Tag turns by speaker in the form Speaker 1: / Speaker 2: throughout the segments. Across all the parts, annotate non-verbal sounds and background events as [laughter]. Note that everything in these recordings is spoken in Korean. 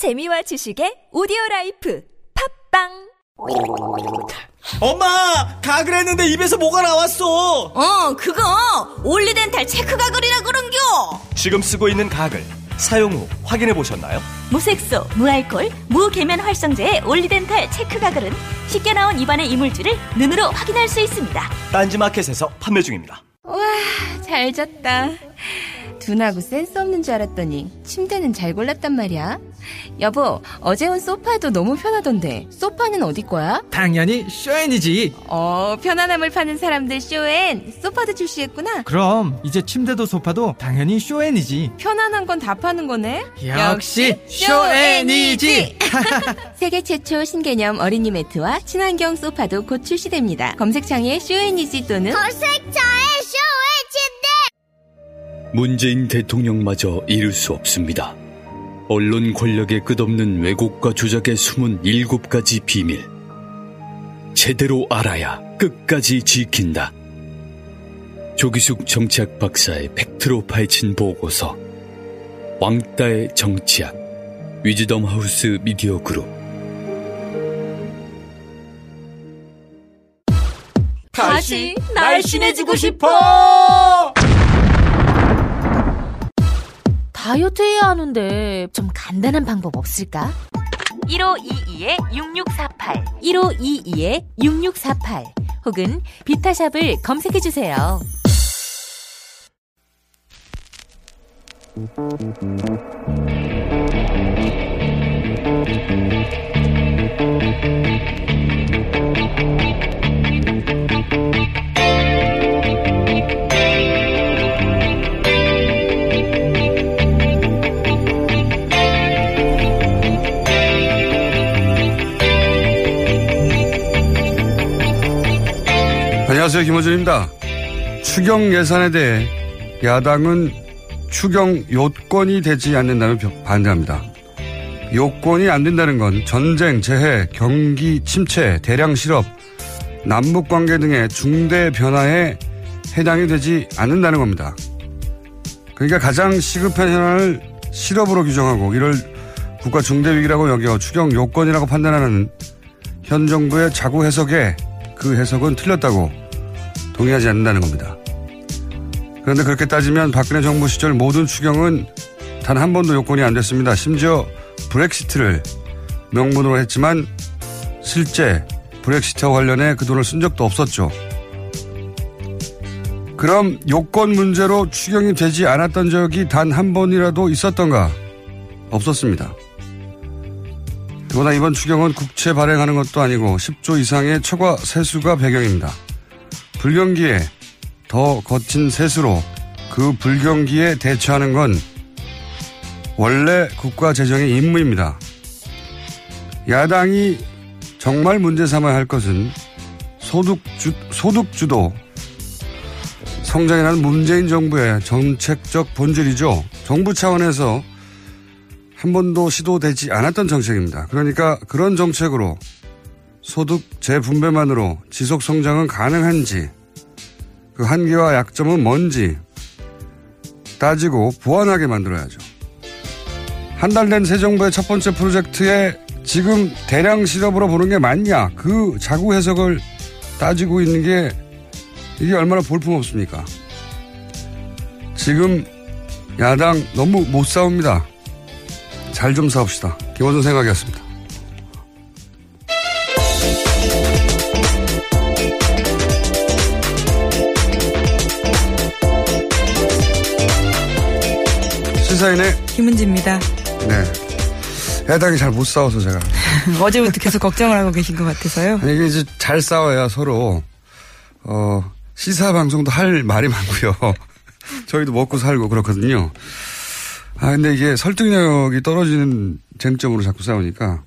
Speaker 1: 재미와 지식의 오디오 라이프 팟빵
Speaker 2: 엄마 가글 했는데 입에서 뭐가 나왔어
Speaker 3: 어, 그거 올리덴탈 체크 가글이라 그런겨.
Speaker 4: 지금 쓰고 있는 가글 사용 후 확인해 보셨나요?
Speaker 5: 무색소, 무알콜, 무계면 활성제의 올리덴탈 체크 가글은 쉽게 나온 입안의 이물질을 눈으로 확인할 수 있습니다.
Speaker 4: 딴지마켓에서 판매 중입니다.
Speaker 6: 와, 잘 잤다. 둔하고 센스 없는 줄 알았더니 침대는 잘 골랐단 말이야. 여보, 어제 온 소파도 너무 편하던데 소파는 어디 거야?
Speaker 7: 당연히 쇼엔이지.
Speaker 6: 어, 편안함을 파는 사람들 쇼엔 소파도 출시했구나.
Speaker 7: 그럼 이제 침대도 소파도 당연히 쇼엔이지.
Speaker 6: 편안한 건 다 파는 거네.
Speaker 7: 역시 쇼엔이지. [laughs]
Speaker 6: 세계 최초 신개념 어린이 매트와 친환경 소파도 곧 출시됩니다. 검색창에 쇼엔이지 또는
Speaker 8: 문재인 대통령마저 이룰 수 없습니다. 언론 권력의 끝없는 왜곡과 조작의 숨은 일곱 가지 비밀. 제대로 알아야 끝까지 지킨다. 조기숙 정치학 박사의 팩트로 파헤친 보고서. 왕따의 정치학. 위즈덤 하우스 미디어 그룹.
Speaker 1: 다시 날씬해지고 싶어
Speaker 5: 다이어트 해야 하는데 좀 간단한 방법 없을까? 1522-6648 1522-6648 혹은 비타샵을 검색해 주세요.
Speaker 9: 안녕하세요. 김호준입니다. 추경 예산에 대해 야당은 추경 요건이 되지 않는다면 반대합니다. 요건이 안 된다는 건 전쟁, 재해, 경기 침체, 대량 실업, 남북 관계 등의 중대 변화에 해당이 되지 않는다는 겁니다. 그러니까 가장 시급한 현안을 실업으로 규정하고 이를 국가 중대 위기라고 여겨 추경 요건이라고 판단하는 현 정부의 자구 해석에 그 해석은 틀렸다고 동의하지 않는다는 겁니다. 그런데 그렇게 따지면 박근혜 정부 시절 모든 추경은 단 한 번도 요건이 안 됐습니다. 심지어 브렉시트를 명분으로 했지만 실제 브렉시트와 관련해 그 돈을 쓴 적도 없었죠. 그럼 요건 문제로 추경이 되지 않았던 적이 단 한 번이라도 있었던가? 없었습니다. 그보다 이번 추경은 국채 발행하는 것도 아니고 10조 이상의 초과 세수가 배경입니다. 불경기에 더 거친 세수로 그 불경기에 대처하는 건 원래 국가 재정의 임무입니다. 야당이 정말 문제 삼아야 할 것은 소득주, 소득주도 성장이라는 문재인 정부의 정책적 본질이죠. 정부 차원에서 한 번도 시도되지 않았던 정책입니다. 그러니까 그런 정책으로 소득 재분배만으로 지속 성장은 가능한지 그 한계와 약점은 뭔지 따지고 보완하게 만들어야죠. 한 달 된 새 정부의 첫 번째 프로젝트에 지금 대량 실업으로 보는 게 맞냐 그 자구 해석을 따지고 있는 게 이게 얼마나 볼품없습니까? 지금 야당 너무 못 싸웁니다. 잘 좀 싸웁시다. 김원준 생각이었습니다. 시사인의
Speaker 10: 김은지입니다.
Speaker 9: 네. 야당이 잘 못 싸워서 제가. [laughs]
Speaker 10: 어제부터 계속 걱정을 하고 계신 것 같아서요.
Speaker 9: 아니, 이게 이제 잘 싸워야 서로, 어, 시사 방송도 할 말이 많고요. [laughs] 저희도 먹고 살고 그렇거든요. 아, 근데 이게 설득력이 떨어지는 쟁점으로 자꾸 싸우니까.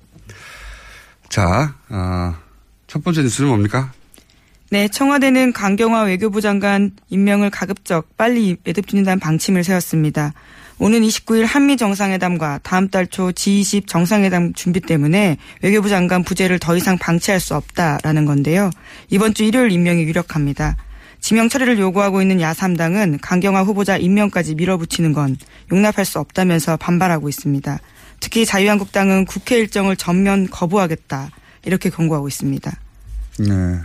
Speaker 9: 자, 아, 첫 번째 뉴스는 뭡니까?
Speaker 10: 네, 청와대는 강경화 외교부 장관 임명을 가급적 빨리 매듭 짓는다는 방침을 세웠습니다. 오는 29일 한미 정상회담과 다음 달 초 G20 정상회담 준비 때문에 외교부 장관 부재를 더 이상 방치할 수 없다라는 건데요. 이번 주 일요일 임명이 유력합니다. 지명 처리를 요구하고 있는 야3당은 강경화 후보자 임명까지 밀어붙이는 건 용납할 수 없다면서 반발하고 있습니다. 특히 자유한국당은 국회 일정을 전면 거부하겠다 이렇게 경고하고 있습니다.
Speaker 9: 네.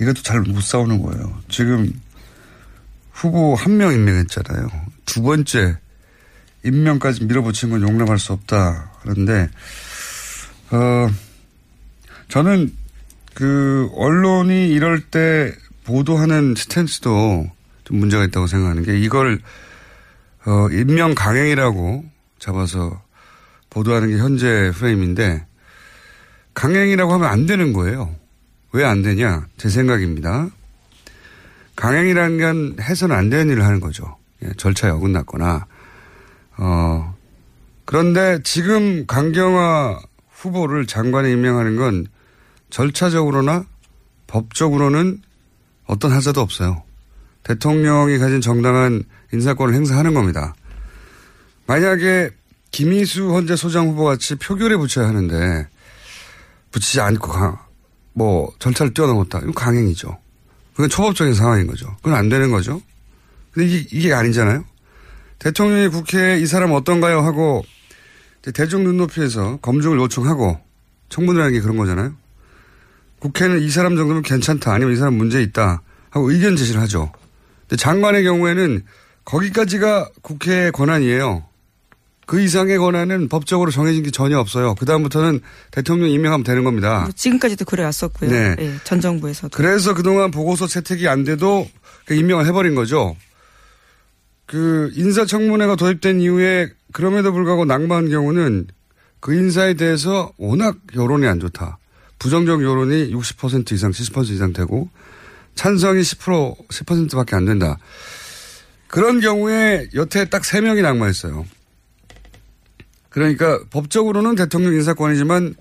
Speaker 9: 이것도 잘 못 싸우는 거예요. 지금 후보 한 명 임명했잖아요. 두 번째 임명까지 밀어붙인 건 용납할 수 없다. 그런데, 어, 저는 그 언론이 이럴 때 보도하는 스탠스도 좀 문제가 있다고 생각하는 게 이걸 어, 임명 강행이라고 잡아서 보도하는 게 현재 프레임인데 강행이라고 하면 안 되는 거예요. 왜 안 되냐? 제 생각입니다. 강행이라는 건 해서는 안 되는 일을 하는 거죠. 예, 절차에 어긋났거나 어, 그런데 지금 강경화 후보를 장관에 임명하는 건 절차적으로나 법적으로는 어떤 하자도 없어요. 대통령이 가진 정당한 인사권을 행사하는 겁니다. 만약에 김희수 헌재 소장 후보 같이 표결에 붙여야 하는데 붙이지 않고 가, 뭐 절차를 뛰어넘었다. 이건 강행이죠. 그건 초법적인 상황인 거죠. 그건 안 되는 거죠. 근데 이게, 이게 아니잖아요. 대통령이 국회에 이 사람 어떤가요? 하고 대중 눈높이에서 검증을 요청하고 청문회라는 게 그런 거잖아요. 국회는 이 사람 정도면 괜찮다 아니면 이 사람 문제 있다 하고 의견 제시를 하죠. 근데 장관의 경우에는 거기까지가 국회의 권한이에요. 그 이상의 권한은 법적으로 정해진 게 전혀 없어요. 그다음부터는 대통령 임명하면 되는 겁니다.
Speaker 10: 뭐 지금까지도 그래 왔었고요. 네. 네. 전 정부에서도.
Speaker 9: 그래서 그동안 보고서 채택이 안 돼도 그 임명을 해버린 거죠. 그 인사청문회가 도입된 이후에 그럼에도 불구하고 낙마한 경우는 그 인사에 대해서 워낙 여론이 안 좋다. 부정적 여론이 60% 이상, 70% 이상 되고 찬성이 10% 10%밖에 안 된다. 그런 경우에 여태 딱 3명이 낙마했어요. 그러니까 법적으로는 대통령 인사권이지만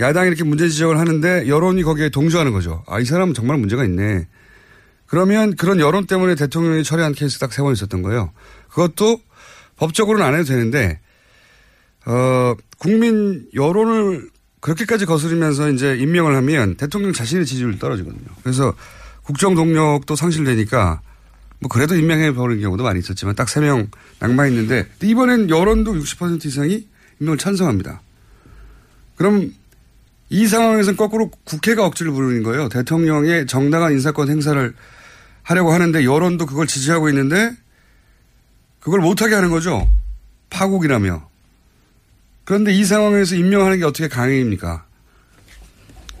Speaker 9: 야당이 이렇게 문제 지적을 하는데 여론이 거기에 동조하는 거죠. 아, 이 사람은 정말 문제가 있네. 그러면 그런 여론 때문에 대통령이 처리한 케이스 딱 세 번 있었던 거예요. 그것도 법적으로는 안 해도 되는데, 어, 국민 여론을 그렇게까지 거스르면서 이제 임명을 하면 대통령 자신의 지지율이 떨어지거든요. 그래서 국정 동력도 상실되니까 뭐 그래도 임명해 버리는 경우도 많이 있었지만 딱 세 명 낙마했는데 이번엔 여론도 60% 이상이 임명을 찬성합니다. 그럼 이 상황에서는 거꾸로 국회가 억지를 부르는 거예요. 대통령의 정당한 인사권 행사를 하려고 하는데 여론도 그걸 지지하고 있는데 그걸 못하게 하는 거죠. 파국이라며. 그런데 이 상황에서 임명하는 게 어떻게 강행입니까?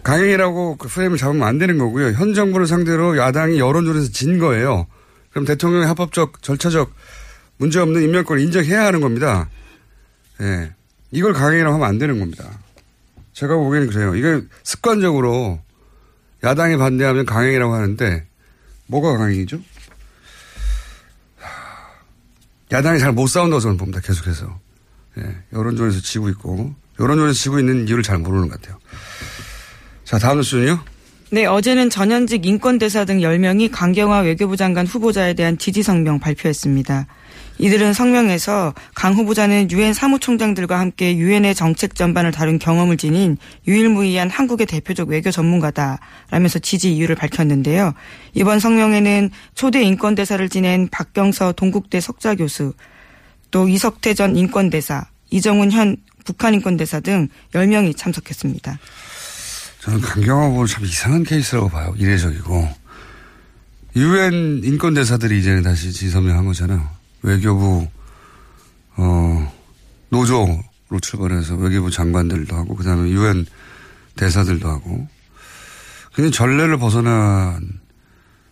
Speaker 9: 강행이라고 그 프레임을 잡으면 안 되는 거고요. 현 정부를 상대로 야당이 여론조사에서 진 거예요. 그럼 대통령의 합법적, 절차적 문제없는 임명권을 인정해야 하는 겁니다. 예. 네. 이걸 강행이라고 하면 안 되는 겁니다. 제가 보기에는 그래요. 이게 습관적으로 야당이 반대하면 강행이라고 하는데 뭐가 강행이죠? 야당이 잘 못 싸운다고 저는 봅니다. 계속해서. 예, 여론조에서 지고 있고 여론조에서 지고 있는 이유를 잘 모르는 것 같아요. 자, 다음 뉴스는요.
Speaker 10: 네, 어제는 전현직 인권대사 등 10명이 강경화 외교부 장관 후보자에 대한 지지 성명 발표했습니다. 이들은 성명에서 강 후보자는 유엔 사무총장들과 함께 유엔의 정책 전반을 다룬 경험을 지닌 유일무이한 한국의 대표적 외교 전문가다라면서 지지 이유를 밝혔는데요. 이번 성명에는 초대 인권대사를 지낸 박경서 동국대 석좌 교수, 또 이석태 전 인권대사, 이정훈 현 북한 인권대사 등 10명이 참석했습니다.
Speaker 9: 저는 강경화 후보는 참 이상한 케이스라고 봐요. 이례적이고. 유엔 인권대사들이 이제는 다시 지서명한 거잖아요. 외교부 어 노조로 출발해서 외교부 장관들도 하고 그다음에 유엔 대사들도 하고 그냥 전례를 벗어난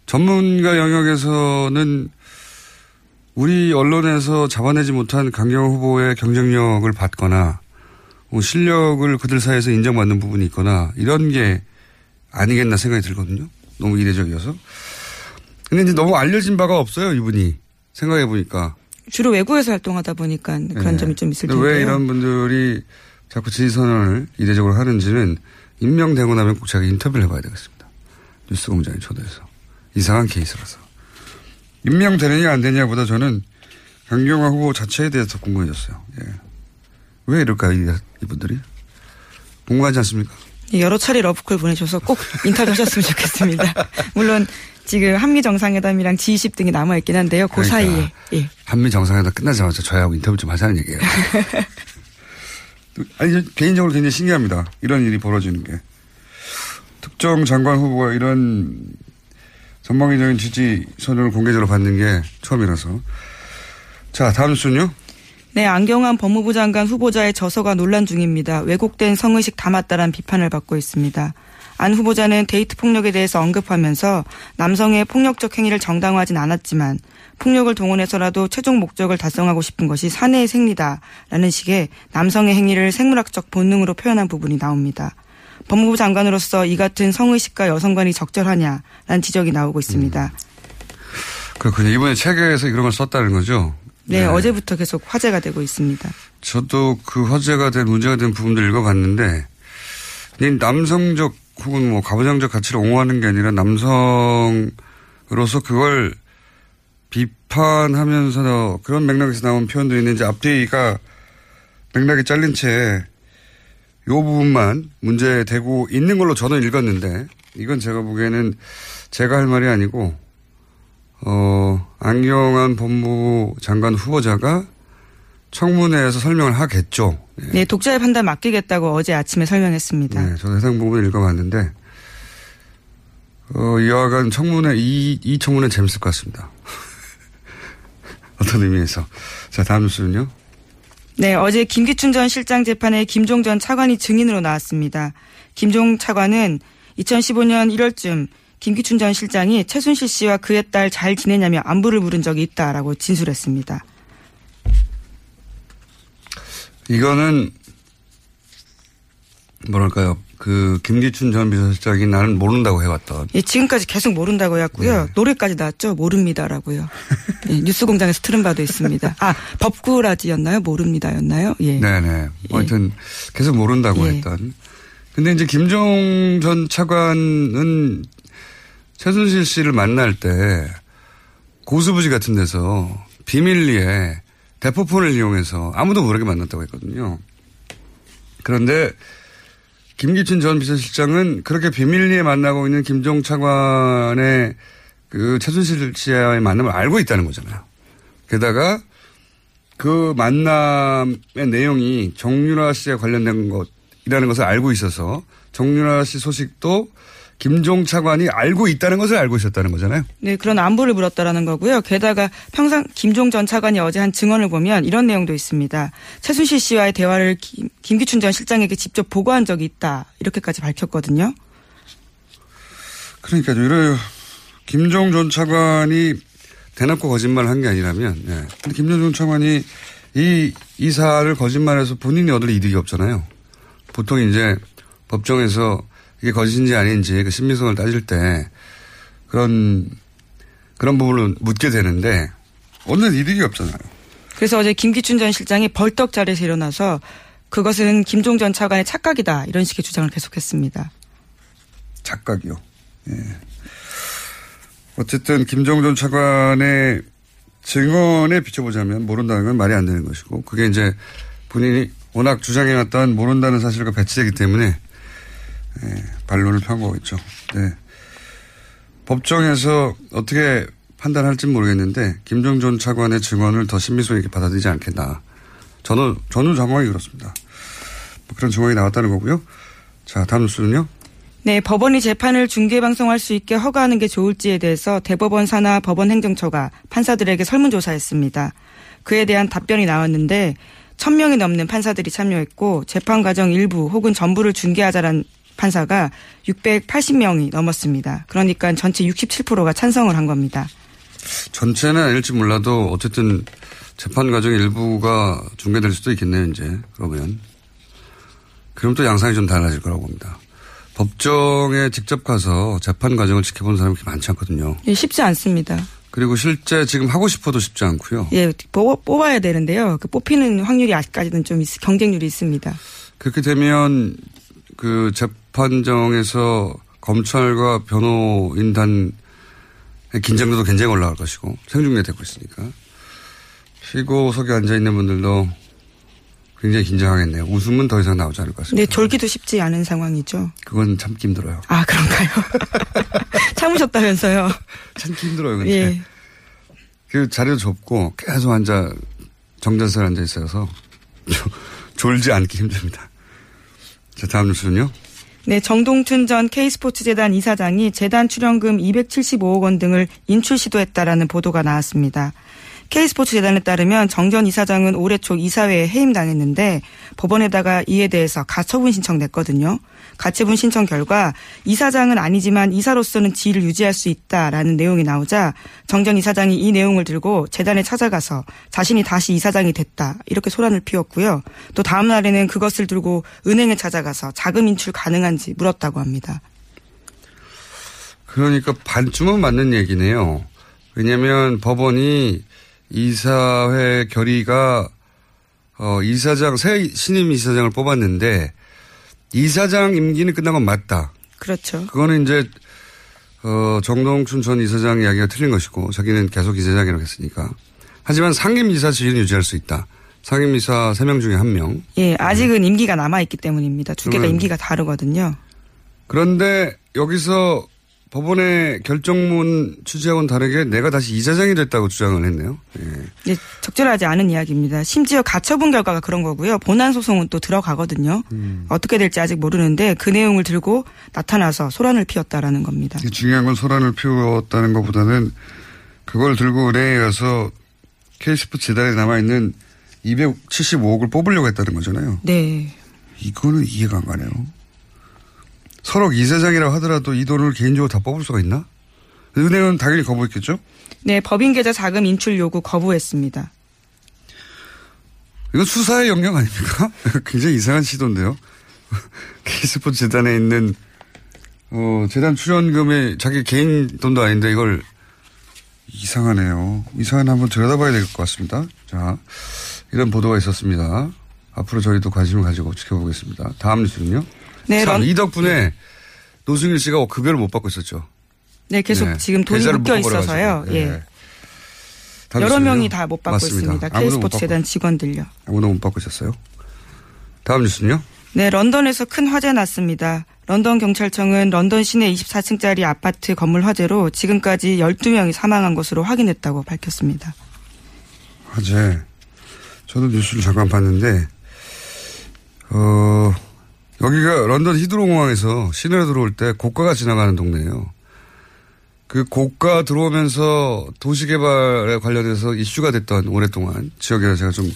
Speaker 9: 전문가 영역에서는 우리 언론에서 잡아내지 못한 강경 후보의 경쟁력을 받거나 뭐 실력을 그들 사이에서 인정받는 부분이 있거나 이런 게 아니겠나 생각이 들거든요. 너무 이례적이어서. 근데 이제 너무 알려진 바가 없어요, 이분이. 생각해 보니까.
Speaker 10: 주로 외국에서 활동하다 보니까 그런 네. 점이 좀 있을 텐데요.
Speaker 9: 왜 이런 분들이 자꾸 지지선을 이례적으로 하는지는 임명되고 나면 꼭 제가 인터뷰를 해봐야 되겠습니다. 뉴스공장에 초대해서. 이상한 케이스라서. 임명되느냐 안 되느냐보다 저는 강경화 후보 자체에 대해서 궁금해졌어요. 예. 왜 이럴까요, 이분들이? 궁금하지 않습니까?
Speaker 10: 여러 차례 러브콜 보내셔서 꼭 인터뷰 하셨으면 좋겠습니다. [laughs] 물론 지금 한미 정상회담이랑 G20 등이 남아 있긴 한데요. 그 그러니까 사이에 예.
Speaker 9: 한미 정상회담 끝나자마자 저희하고 인터뷰 좀 하자는 얘기예요. [laughs] 아니, 저 개인적으로 굉장히 신기합니다. 이런 일이 벌어지는 게. 특정 장관 후보가 이런 전방위적인 지지 선언을 공개적으로 받는 게 처음이라서. 자, 다음 순요.
Speaker 10: 네, 안경환 법무부 장관 후보자의 저서가 논란 중입니다. 왜곡된 성의식 담았다란 비판을 받고 있습니다. 안 후보자는 데이트 폭력에 대해서 언급하면서 남성의 폭력적 행위를 정당화하진 않았지만 폭력을 동원해서라도 최종 목적을 달성하고 싶은 것이 사내의 생리다라는 식의 남성의 행위를 생물학적 본능으로 표현한 부분이 나옵니다. 법무부 장관으로서 이 같은 성의식과 여성관이 적절하냐라는 지적이 나오고 있습니다.
Speaker 9: 그렇군요. 이번에 책에서 이런 걸 썼다는 거죠?
Speaker 10: 네, 어제부터 계속 화제가 되고 있습니다.
Speaker 9: 저도 그 화제가 된 문제가 된 부분들 읽어봤는데 이 남성적 혹은 뭐 가부장적 가치를 옹호하는 게 아니라 남성으로서 그걸 비판하면서 그런 맥락에서 나온 표현도 있는지 앞뒤가 맥락이 잘린 채 이 부분만 문제되고 있는 걸로 저는 읽었는데 이건 제가 보기에는 제가 할 말이 아니고 어 안경환 법무부 장관 후보자가 청문회에서 설명을 하겠죠.
Speaker 10: 네, 독자의 판단 맡기겠다고 어제 아침에 설명했습니다.
Speaker 9: 네, 저도 해당 부분을 읽어봤는데 어, 이와간 청문회 이, 이 청문회 재밌을 것 같습니다. [laughs] 어떤 의미에서 자 다음 뉴스는요.
Speaker 10: 네, 어제 김기춘 전 실장 재판에 김종 전 차관이 증인으로 나왔습니다. 김종 차관은 2015년 1월쯤 김기춘 전 실장이 최순실 씨와 그의 딸 잘 지내냐며 안부를 물은 적이 있다라고 진술했습니다.
Speaker 9: 이거는 뭐랄까요. 그 김기춘 전 비서실장이 나는 모른다고 해왔던.
Speaker 10: 예, 지금까지 계속 모른다고 해왔고요. 네. 노래까지 나왔죠. 모릅니다라고요. 예, 뉴스공장에서 틀은 바도 있습니다. 아 법구라지였나요? 모릅니다였나요? 예.
Speaker 9: 네네. 뭐 하여튼 예. 계속 모른다고 예. 했던. 근데 이제 김종 전 차관은 최순실 씨를 만날 때 고수부지 같은 데서 비밀리에 대포폰을 이용해서 아무도 모르게 만났다고 했거든요. 그런데 김기춘 전 비서실장은 그렇게 비밀리에 만나고 있는 김종 차관의 그 최순실 씨와의 만남을 알고 있다는 거잖아요. 게다가 그 만남의 내용이 정유라 씨와 관련된 것이라는 것을 알고 있어서 정유라 씨 소식도 김종 차관이 알고 있다는 것을 알고 있었다는 거잖아요.
Speaker 10: 네, 그런 안부를 물었다라는 거고요. 게다가 평상 김종 전 차관이 어제 한 증언을 보면 이런 내용도 있습니다. 최순실 씨와의 대화를 김, 김기춘 전 실장에게 직접 보고한 적이 있다. 이렇게까지 밝혔거든요.
Speaker 9: 그러니까요. 이래 김종 전 차관이 대놓고 거짓말을 한 게 아니라면, 네. 근데 김종 전 차관이 이 이사를 거짓말해서 본인이 얻을 이득이 없잖아요. 보통 이제 법정에서 이게 거짓인지 아닌지 그 신빙성을 따질 때 그런 그런 부분을 묻게 되는데 오늘 이득이 없잖아요.
Speaker 10: 그래서 어제 김기춘 전 실장이 벌떡 자리에서 일어나서 그것은 김종 전 차관의 착각이다 이런 식의 주장을 계속했습니다.
Speaker 9: 착각이요. 예. 어쨌든 김종 전 차관의 증언에 비춰보자면 모른다는 건 말이 안 되는 것이고 그게 이제 본인이 워낙 주장해왔던 모른다는 사실과 배치되기 때문에 네, 반론을 펴은 거겠죠. 네. 법정에서 어떻게 판단할지 모르겠는데 김정 전 차관의 증언을 더 신빙성 있게 받아들이지 않겠나. 저는 저는 정황이 그렇습니다. 뭐 그런 증언이 나왔다는 거고요. 자 다음 뉴스는요.
Speaker 10: 네, 법원이 재판을 중계 방송할 수 있게 허가하는 게 좋을지에 대해서 대법원 산하 법원 행정처가 판사들에게 설문조사했습니다. 그에 대한 답변이 나왔는데 1000명이 넘는 판사들이 참여했고 재판 과정 일부 혹은 전부를 중계하자란 판사가 680명이 넘었습니다. 그러니까 전체 67%가 찬성을 한 겁니다.
Speaker 9: 전체는 아닐지 몰라도 어쨌든 재판 과정 일부가 중계될 수도 있겠네요, 이제. 그러면. 그럼 또 양상이 좀 달라질 거라고 봅니다. 법정에 직접 가서 재판 과정을 지켜보는 사람이 그렇게 많지 않거든요.
Speaker 10: 예, 쉽지 않습니다.
Speaker 9: 그리고 실제 지금 하고 싶어도 쉽지 않고요.
Speaker 10: 예, 뽑아야 되는데요. 그 뽑히는 확률이 아직까지는 좀 경쟁률이 있습니다.
Speaker 9: 그렇게 되면 그 재판정에서 검찰과 변호인단의 긴장도도 굉장히 올라갈 것이고 생중계되고 있으니까 피고석에 앉아 있는 분들도 굉장히 긴장하겠네요. 웃음은 더 이상 나오지 않을 것 같습니다.
Speaker 10: 네, 졸기도 쉽지 않은 상황이죠.
Speaker 9: 그건 참기 힘들어요.
Speaker 10: 아, 그런가요? [laughs] 참으셨다면서요?
Speaker 9: 참기 힘들어요, 근데. 예. 그 자리도 좁고 계속 앉아, 정자세를 앉아 있어서 [laughs] 졸지 않기 힘듭니다. 자, 다음 뉴스는요.
Speaker 10: 네, 정동춘 전 K스포츠재단 이사장이 재단 출연금 275억 원 등을 인출 시도했다라는 보도가 나왔습니다. K스포츠재단에 따르면 정 전 이사장은 올해 초 이사회에 해임당했는데 법원에다가 이에 대해서 가처분 신청 냈거든요. 가처분 신청 결과 이사장은 아니지만 이사로서는 지위를 유지할 수 있다라는 내용이 나오자 정전 이사장이 이 내용을 들고 재단에 찾아가서 자신이 다시 이사장이 됐다 이렇게 소란을 피웠고요. 또 다음 날에는 그것을 들고 은행에 찾아가서 자금 인출 가능한지 물었다고 합니다.
Speaker 9: 그러니까 반쯤은 맞는 얘기네요. 왜냐하면 법원이 이사회 결의가 어, 이사장 새 신임 이사장을 뽑았는데 이사장 임기는 끝난 건 맞다.
Speaker 10: 그렇죠.
Speaker 9: 그거는 이제 어, 정동춘 전 이사장 이야기가 틀린 것이고 자기는 계속 이사장이라고 했으니까. 하지만 상임이사 지위는 유지할 수 있다. 상임이사 3명 중에 1명.
Speaker 10: 예, 아직은 임기가 남아있기 때문입니다. 두 개가 임기가 다르거든요.
Speaker 9: 그런데 여기서 법원의 결정문 취지하고는 다르게 내가 다시 이사장이 됐다고 주장을 했네요. 예.
Speaker 10: 예, 적절하지 않은 이야기입니다. 심지어 가처분 결과가 그런 거고요. 본안 소송은 또 들어가거든요.
Speaker 9: 음.
Speaker 10: 어떻게 될지 아직 모르는데 그 내용을 들고 나타나서 소란을 피웠다라는 겁니다.
Speaker 9: 중요한 건 소란을 피웠다는 것보다는 그걸 들고 가서 K스포츠 재단에 남아있는 275억을 뽑으려고 했다는 거잖아요.
Speaker 10: 네.
Speaker 9: 이거는 이해가 안 가네요. 서로 이사장이라고 하더라도 이 돈을 개인적으로 다 뽑을 수가 있나? 은행은 당연히 거부했겠죠?
Speaker 10: 네, 법인 계좌 자금 인출 요구 거부했습니다.
Speaker 9: 이건 수사의 영역 아닙니까? [laughs] 굉장히 이상한 시도인데요. [laughs] K스포츠 재단에 있는, 어, 재단 출연금이 자기 개인 돈도 아닌데 이걸 이상하네요. 이상한 한번 들여다봐야 될 것 같습니다. 자, 이런 보도가 있었습니다. 앞으로 저희도 관심을 가지고 지켜보겠습니다. 다음 뉴스는요?
Speaker 10: 네,
Speaker 9: 참,
Speaker 10: 런-
Speaker 9: 이 덕분에 노승일 씨가 급여를 못 받고 있었죠.
Speaker 10: 네, 계속
Speaker 9: 네.
Speaker 10: 지금 돈이 묶여. 있어서요.
Speaker 9: 네.
Speaker 10: 예. 여러
Speaker 9: 뉴스는요?
Speaker 10: 명이 다 못 받고
Speaker 9: 맞습니다.
Speaker 10: 있습니다. K스포츠 재단 직원들요.
Speaker 9: 아무도 못 받고 있었어요. 다음 뉴스는요?
Speaker 10: 네, 런던에서 큰 화재 났습니다. 런던 경찰청은 런던 시내 24층짜리 아파트 건물 화재로 지금까지 12명이 사망한 것으로 확인했다고 밝혔습니다.
Speaker 9: 화재. 저도 뉴스를 잠깐 봤는데, 어, 여기가 런던 히드로 공항에서 시내로 들어올 때 고가가 지나가는 동네예요. 그 고가 들어오면서 도시개발에 관련해서 이슈가 됐던 오랫동안 지역에서 제가 좀,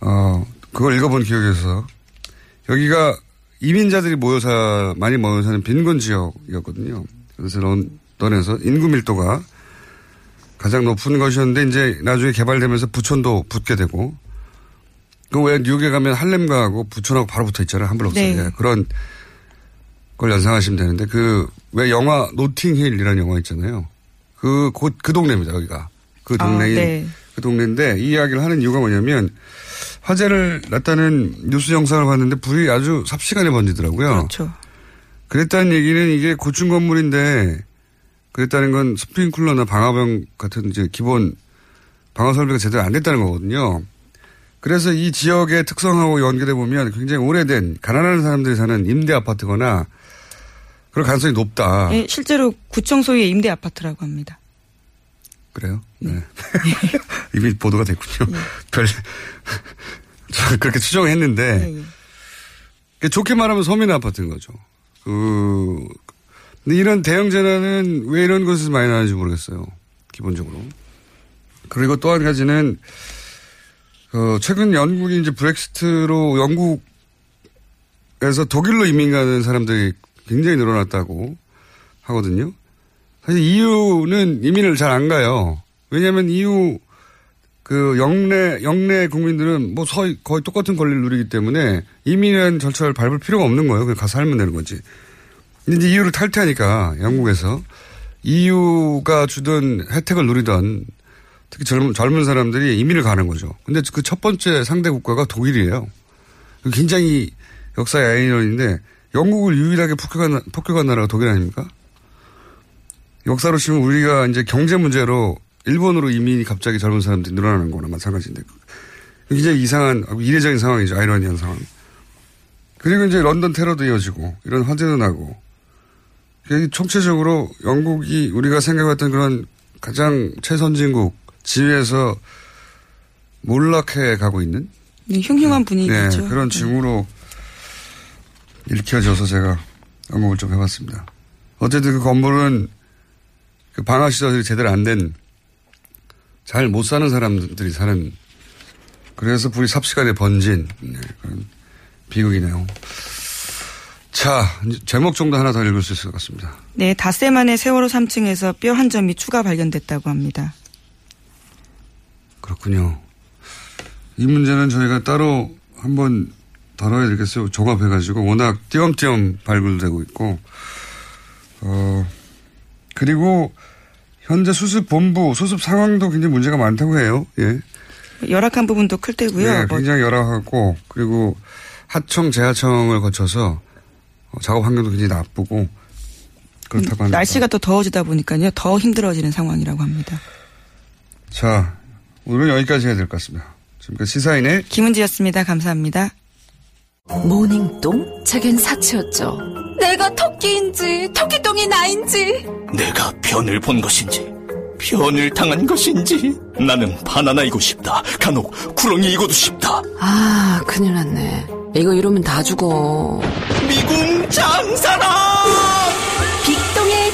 Speaker 9: 어, 그걸 읽어본 기억이 있어서 여기가 이민자들이 모여 사, 많이 모여 사는 빈곤 지역이었거든요. 그래서 런던에서 인구 밀도가 가장 높은 것이었는데 이제 나중에 개발되면서 부천도 붙게 되고 그 왜 뉴욕에 가면 할렘가하고 부천하고 바로 붙어 있잖아요 한 블록 사이에
Speaker 10: 네.
Speaker 9: 그런 걸 연상하시면 되는데 그 왜 영화 노팅힐이라는 영화 있잖아요 그 곧 그 동네입니다 여기가 그
Speaker 10: 아,
Speaker 9: 동네인
Speaker 10: 네.
Speaker 9: 그 동네인데 이 이야기를 하는 이유가 뭐냐면 화재를 났다는 뉴스 영상을 봤는데 불이 아주 삽시간에 번지더라고요.
Speaker 10: 그렇죠.
Speaker 9: 그랬다는 얘기는 이게 고층 건물인데 그랬다는 건 스프링클러나 방화병 같은 이제 기본 방화 설비가 제대로 안 됐다는 거거든요. 그래서 이 지역의 특성하고 연결해 보면 굉장히 오래된 가난한 사람들이 사는 임대 아파트거나 그럴 가능성이 높다.
Speaker 10: 예, 실제로 구청 소유의 임대 아파트라고 합니다.
Speaker 9: 그래요? 네. [laughs] 이미 보도가 됐군요. [laughs] 별, 저 그렇게 추정을 했는데,
Speaker 10: 예, 예.
Speaker 9: 그 좋게 말하면 서민 아파트인 거죠. 그, 근데 이런 대형 재난은 왜 이런 것에서 많이 나는지 모르겠어요. 기본적으로. 그리고 또 한 가지는, 그, 최근 영국이 이제 브렉시트로 영국에서 독일로 이민 가는 사람들이 굉장히 늘어났다고 하거든요. 사실 EU는 이민을 잘 안 가요. 왜냐하면 EU 그 영내 영내 국민들은 뭐 거의, 거의 똑같은 권리를 누리기 때문에 이민이라는 절차를 밟을 필요가 없는 거예요. 그냥 가서 살면 되는 거지. 근데 이제 EU를 탈퇴하니까 영국에서 EU가 주던 혜택을 누리던 특히 젊은, 젊은 사람들이 이민을 가는 거죠. 근데 그 첫 번째 상대 국가가 독일이에요. 굉장히 역사의 아이러니인데 영국을 유일하게 폭격한, 폭격한 나라가 독일 아닙니까? 역사로 치면 우리가 이제 경제 문제로 일본으로 이민이 갑자기 젊은 사람들이 늘어나는 거나 마찬가지인데 굉장히 이상한 이례적인 상황이죠. 아이러니한 상황. 그리고 이제 런던 테러도 이어지고 이런 화재도 나고 총체적으로 영국이 우리가 생각했던 그런 가장 최선진국 지위에서 몰락해 가고 있는
Speaker 10: 네, 흉흉한 분위기죠.
Speaker 9: 네, 그런 징후로 읽혀져서 제가 언급을 좀 해봤습니다. 어쨌든 그 건물은 그 방화시설이 제대로 안 된 잘 못 사는 사람들이 사는 그래서 불이 삽시간에 번진 네, 그런 비극이네요. 자, 제목 정도 하나 더 읽을 수 있을 것 같습니다.
Speaker 10: 네, 닷새 만에 세월호 3층에서 뼈 한 점이 추가 발견됐다고 합니다.
Speaker 9: 그렇군요. 이 문제는 저희가 따로 한번 다뤄야 되겠어요. 종합해가지고 워낙 띄엄띄엄 발굴되고 있고, 어, 그리고 현재 수습 본부, 수습 상황도 굉장히 문제가 많다고 해요. 예.
Speaker 10: 열악한 부분도 클 때고요.
Speaker 9: 네,
Speaker 10: 뭐
Speaker 9: 굉장히 열악하고, 그리고 하청, 재하청을 거쳐서 어, 작업 환경도 굉장히 나쁘고, 그렇다고 합니다.
Speaker 10: 날씨가 또 더워지다 보니까요. 더 힘들어지는 상황이라고 합니다.
Speaker 9: 자, 오늘은 여기까지 해야 될 것 같습니다. 지금까지 시사인의
Speaker 10: 김은지였습니다. 감사합니다.
Speaker 11: 모닝똥? 제겐 사치였죠.
Speaker 3: 내가 토끼인지 토끼똥이 나인지
Speaker 2: 내가 변을 본 것인지 변을 당한 것인지 나는 바나나이고 싶다. 간혹 구렁이이고도 싶다.
Speaker 11: 아, 큰일 났네. 이거 이러면 다 죽어.
Speaker 2: 미궁 장사랑!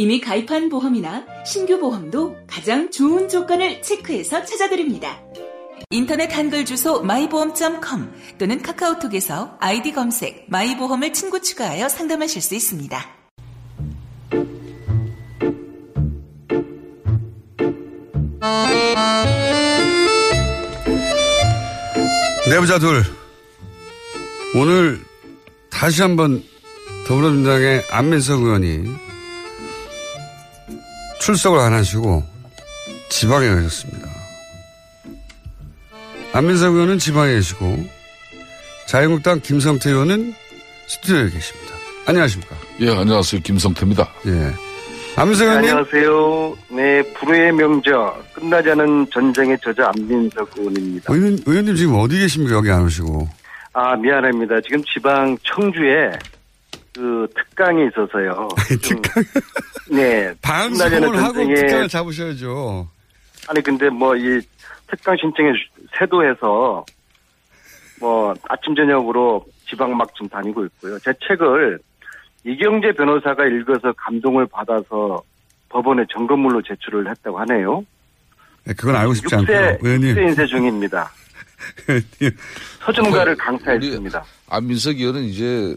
Speaker 5: 이미 가입한 보험이나 신규 보험도 가장 좋은 조건을 체크해서 찾아드립니다.
Speaker 12: 인터넷 한글 주소 마이보험.com 또는 카카오톡에서 아이디 검색 마이보험을 친구 추가하여 상담하실 수 있습니다.
Speaker 9: 내부자 둘. 오늘 다시 한번 더불어민주당의 안민석 의원이 출석을 안 하시고 지방에 가셨습니다. 안민석 의원은 지방에 계시고 자유한국당 김성태 의원은 스튜디오에 계십니다. 안녕하십니까?
Speaker 13: 예, 안녕하세요. 김성태입니다.
Speaker 9: 예. 안민석 의원님.
Speaker 14: 안녕하세요. 네, 불후의 명저, 끝나지 않은 전쟁의 저자 안민석 의원입니다.
Speaker 9: 의원, 의원님 지금 어디 계십니까? 여기 안 오시고.
Speaker 14: 아, 미안합니다. 지금 지방 청주에 그 특강이 있어서요. [laughs]
Speaker 9: 특강?
Speaker 14: 네.
Speaker 9: 방송을 하고 특강을 잡으셔야죠.
Speaker 14: 아니, 근데 뭐 이 특강 신청에 세도해서 뭐 아침 저녁으로 지방 막 좀 다니고 있고요. 제 책을 이경재 변호사가 읽어서 감동을 받아서 법원에 점검물로 제출을 했다고 하네요.
Speaker 9: 네, 그건 알고 싶지
Speaker 14: 6세,
Speaker 9: 않고요. 의원님.
Speaker 14: 6세 인쇄 중입니다. [laughs] 서점가를 강타했습니다.
Speaker 13: 안민석 의원은 이제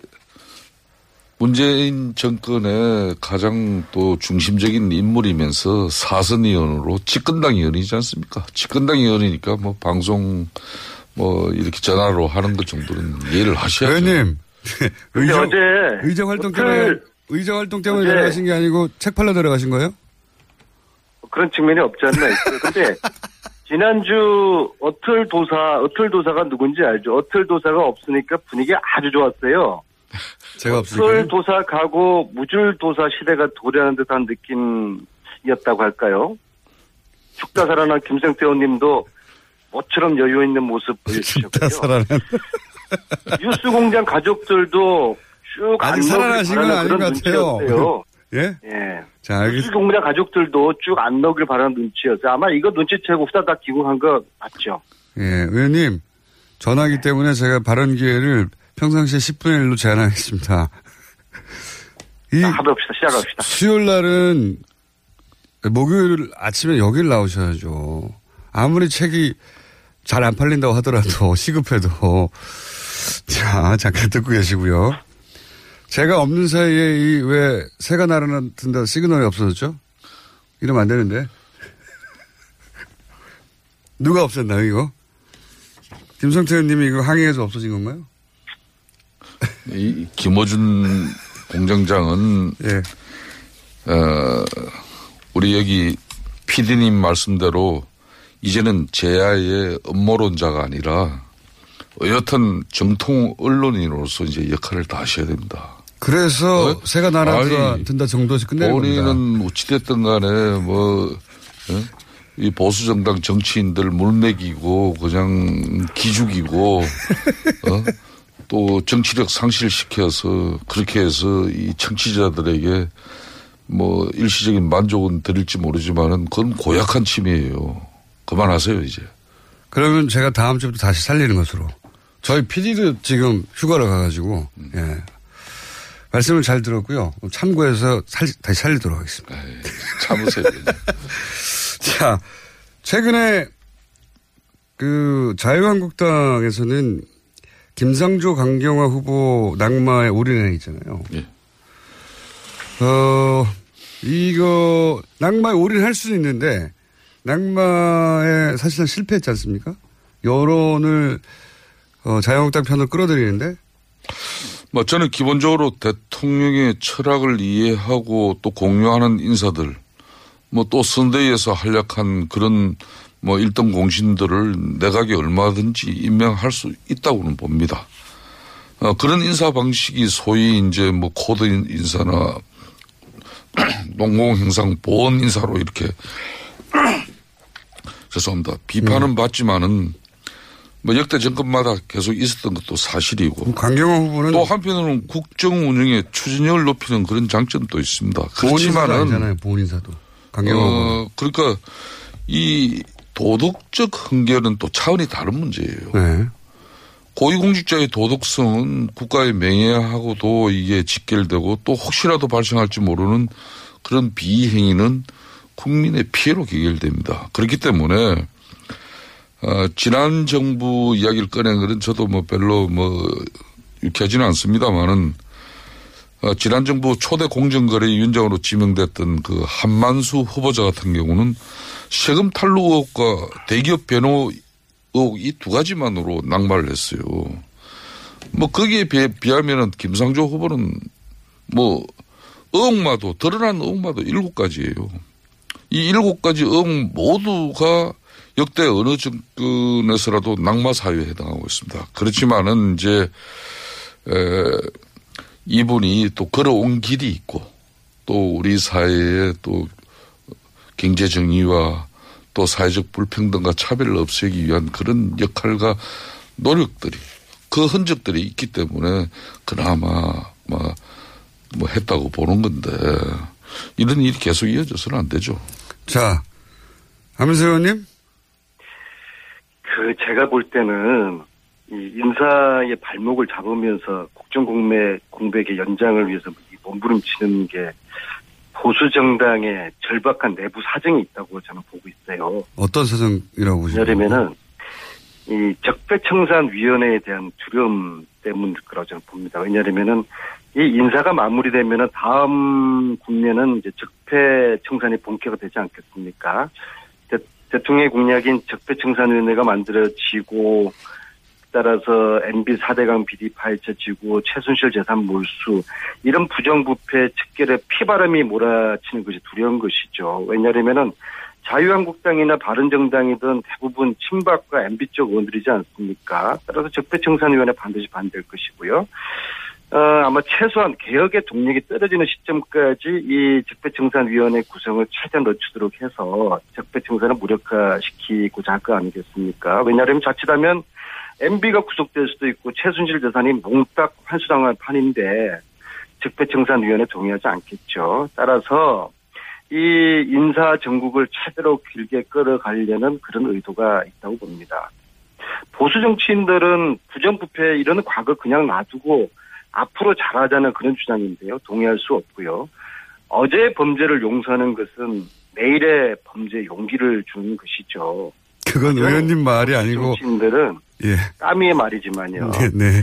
Speaker 13: 문재인 정권의 가장 또 중심적인 인물이면서 사선 의원으로 집권당 의원이지 않습니까? 집권당 의원이니까 뭐 방송 뭐 이렇게 전화로 하는 것 정도는 이해를 하셔야죠.
Speaker 9: 의원님. [laughs] 의정,
Speaker 14: 어제
Speaker 9: 의정 활동 때문에 의정 활동 때문에 내려가신 게 아니고 책 팔러 내려가신 거예요?
Speaker 14: 그런 측면이 없지 않나 있어요. 근데 [laughs] 지난주 어틀 도사, 어틀 도사가 누군지 알죠? 어틀 도사가 없으니까 분위기가 아주 좋았어요. [laughs]
Speaker 9: 제가
Speaker 14: 어틀
Speaker 9: 없으니까.
Speaker 14: 도사 가고 무줄 도사 시대가 도래하는 듯한 느낌이었다고 할까요? 죽다 살아난 김성태 의원님도 모처럼 여유 있는 모습 [laughs] 보여주셨고요.
Speaker 9: 살아난. [laughs]
Speaker 14: 뉴스 공장 가족들도 쭉
Speaker 9: 아직 살아나신 건 아닌 것
Speaker 14: 같아요.
Speaker 9: 예?
Speaker 14: 예.
Speaker 9: 자, 알겠,
Speaker 14: 뉴스 공장 가족들도 쭉 안 넣길 바라는 눈치였어요. 아마 이거 눈치채고 후다닥 기국한 거 맞죠?
Speaker 9: 예, 의원님. 전화기 때문에 제가 발언 기회를 평상시에 10분의 1로 제한하겠습니다. 이
Speaker 14: 자, 합의합시다. 시작합시다.
Speaker 9: 수요일 날은 목요일 아침에 여길 나오셔야죠. 아무리 책이 잘 안 팔린다고 하더라도 [laughs] 시급해도 자 잠깐 듣고 계시고요. 제가 없는 사이에 이 왜 새가 날아든다 시그널이 없어졌죠? 이러면 안 되는데. [laughs] 누가 없앴나요, 이거? 김성태 의원님이 이거 항의해서 없어진 건가요?
Speaker 13: 이 김어준 공장장은
Speaker 9: 예.
Speaker 13: 어, 우리 여기 PD님 말씀대로 이제는 제야의 음모론자가 아니라 여튼 정통 언론인으로서 이제 역할을 다 하셔야 됩니다.
Speaker 9: 그래서
Speaker 13: 어?
Speaker 9: 새가 날아든다 정도에서 끝내는 겁니다.
Speaker 13: 본인은 어찌됐든 간에 뭐, 어? 이 보수정당 정치인들 물먹이고 그냥 기죽이고, 어? [laughs] 또 정치력 상실시켜서 그렇게 해서 이 청취자들에게 뭐 일시적인 만족은 드릴지 모르지만은 그건 고약한 침해예요. 그만하세요, 이제.
Speaker 9: 그러면 제가 다음 주부터 다시 살리는 것으로. 저희 PD도 지금 휴가를 가가지고, 예. 말씀을 잘 들었고요. 참고해서 살, 다시 살리도록 하겠습니다.
Speaker 13: 참으세요. [laughs]
Speaker 9: 자, 최근에 그 자유한국당에서는 김상조 강경화 후보 낙마에 올인해 있잖아요.
Speaker 13: 예.
Speaker 9: 어, 이거 낙마에 올인할 수는 있는데 낙마에 사실상 실패했지 않습니까? 여론을 어, 자유한국당 편을 끌어들이는데
Speaker 13: 뭐 저는 기본적으로 대통령의 철학을 이해하고 또 공유하는 인사들 뭐 또 선대위에서 활약한 그런 뭐 일등 공신들을 내각에 얼마든지 임명할 수 있다고는 봅니다. 어, 그런 인사 방식이 소위 이제 뭐 코드 인사나 [clears throat] 농공행상 보원 인사로 이렇게 [clears throat] 죄송합니다. 비판은 받지만은 뭐 역대 정권마다 계속 있었던 것도 사실이고.
Speaker 9: 강경화 후보는
Speaker 13: 또 한편으로는 국정 운영의 추진력을 높이는 그런 장점도 있습니다. 그렇지만은.
Speaker 9: 보훈인사도. 후보.
Speaker 13: 어, 그러니까 이 도덕적 흥결은 또 차원이 다른 문제예요.
Speaker 9: 네.
Speaker 13: 고위공직자의 도덕성은 국가의 명예하고도 이게 직결되고 또 혹시라도 발생할지 모르는 그런 비행위는 국민의 피해로 귀결됩니다. 그렇기 때문에 어, 지난 정부 이야기를 꺼낸 것은 저도 뭐 별로 뭐 유쾌하지는 않습니다만은 어, 지난 정부 초대 공정거래 위원장으로 지명됐던 그 한만수 후보자 같은 경우는 세금 탈루 의혹과 대기업 변호 의혹 이 두 가지만으로 낙마를 했어요. 뭐 거기에 비해, 비하면은 김상조 후보는 뭐 의혹마도 드러난 의혹마도 일곱 가지예요. 이 일곱 가지 의혹 모두가 역대 어느 정권에서라도 낙마 사유에 해당하고 있습니다. 그렇지만은 이제 에, 이분이 또 걸어온 길이 있고 또 우리 사회에 또 경제 정의와 또 사회적 불평등과 차별을 없애기 위한 그런 역할과 노력들이 그 흔적들이 있기 때문에 그나마 뭐, 뭐 했다고 보는 건데 이런 일이 계속 이어져서는 안 되죠.
Speaker 9: 자, 하면서 의원님?
Speaker 14: 그 제가 볼 때는 이 인사의 발목을 잡으면서 국정 공백 공백의 연장을 위해서 이 몸부림치는 게 보수 정당의 절박한 내부 사정이 있다고 저는 보고 있어요.
Speaker 9: 어떤 사정이라고 보시나요?
Speaker 14: 왜냐면은 이 적폐청산 위원회에 대한 두려움 때문일 거라고 저는 봅니다. 왜냐하면은 이 인사가 마무리되면은 다음 국면은 이제 적폐청산이 본격화 되지 않겠습니까? 대, 대통령의 공약인 적폐청산위원회가 만들어지고 따라서 MB 4대강 비리 파헤쳐지고 최순실 재산 몰수 이런 부정부패 측결에 피바람이 몰아치는 것이 두려운 것이죠. 왜냐하면은 자유한국당이나 바른정당이든 대부분 친박과 MB 쪽 의원들이지 않습니까? 따라서 적폐청산위원회 반드시 반대할 것이고요. 어, 아마 최소한 개혁의 동력이 떨어지는 시점까지 이 적폐청산위원회 구성을 최대한 늦추도록 해서 적폐청산을 무력화시키고자 할 거 아니겠습니까? 왜냐하면 자칫하면 MB가 구속될 수도 있고 최순실 재산이 몽딱 환수당할 판인데 적폐청산위원회 동의하지 않겠죠. 따라서 이 인사 전국을 최대로 길게 끌어가려는 그런 의도가 있다고 봅니다. 보수 정치인들은 부정부패 이런 과거 그냥 놔두고 앞으로 잘하자는 그런 주장인데요. 동의할 수 없고요. 어제의 범죄를 용서하는 것은 내일의 범죄 용기를 주는 것이죠.
Speaker 9: 그건 의원님 말이 아니고
Speaker 14: 정치인들은
Speaker 9: 예.
Speaker 14: 까미의 말이지만요.
Speaker 9: 네, 네.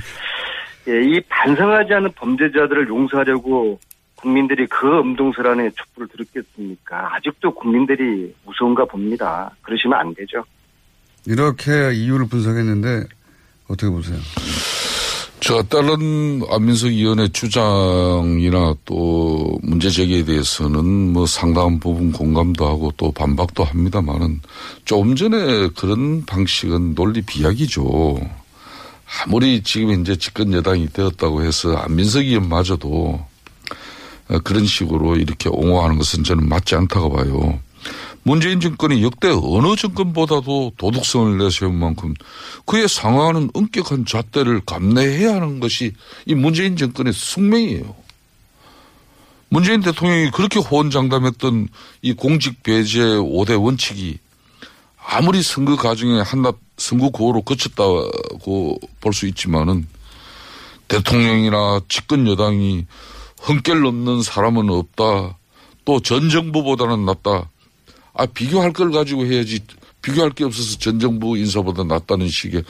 Speaker 14: 예, 이 반성하지 않은 범죄자들을 용서하려고 국민들이 그 음동설 안에 촛불을 들었겠습니까? 아직도 국민들이 무서운가 봅니다. 그러시면 안 되죠.
Speaker 9: 이렇게 이유를 분석했는데 어떻게 보세요?
Speaker 13: 저 다른 안민석 의원의 주장이나 또 문제 제기에 대해서는 뭐 상당한 부분 공감도 하고 또 반박도 합니다만은 조금 전에 그런 방식은 논리 비약이죠. 아무리 지금 이제 집권 여당이 되었다고 해서 안민석 의원마저도 그런 식으로 이렇게 옹호하는 것은 저는 맞지 않다고 봐요. 문재인 정권이 역대 어느 정권보다도 도덕성을 내세운 만큼 그에 상응하는 엄격한 잣대를 감내해야 하는 것이 이 문재인 정권의 숙명이에요. 문재인 대통령이 그렇게 호언장담했던 이 공직 배제 5대 원칙이 아무리 선거 과정에 한낱 선거 구호로 거쳤다고 볼 수 있지만은 대통령이나 집권 여당이 흠결 넘는 사람은 없다. 또 전 정부보다는 낫다. 아, 비교할 걸 가지고 해야지. 비교할 게 없어서 전 정부 인사보다 낫다는 식의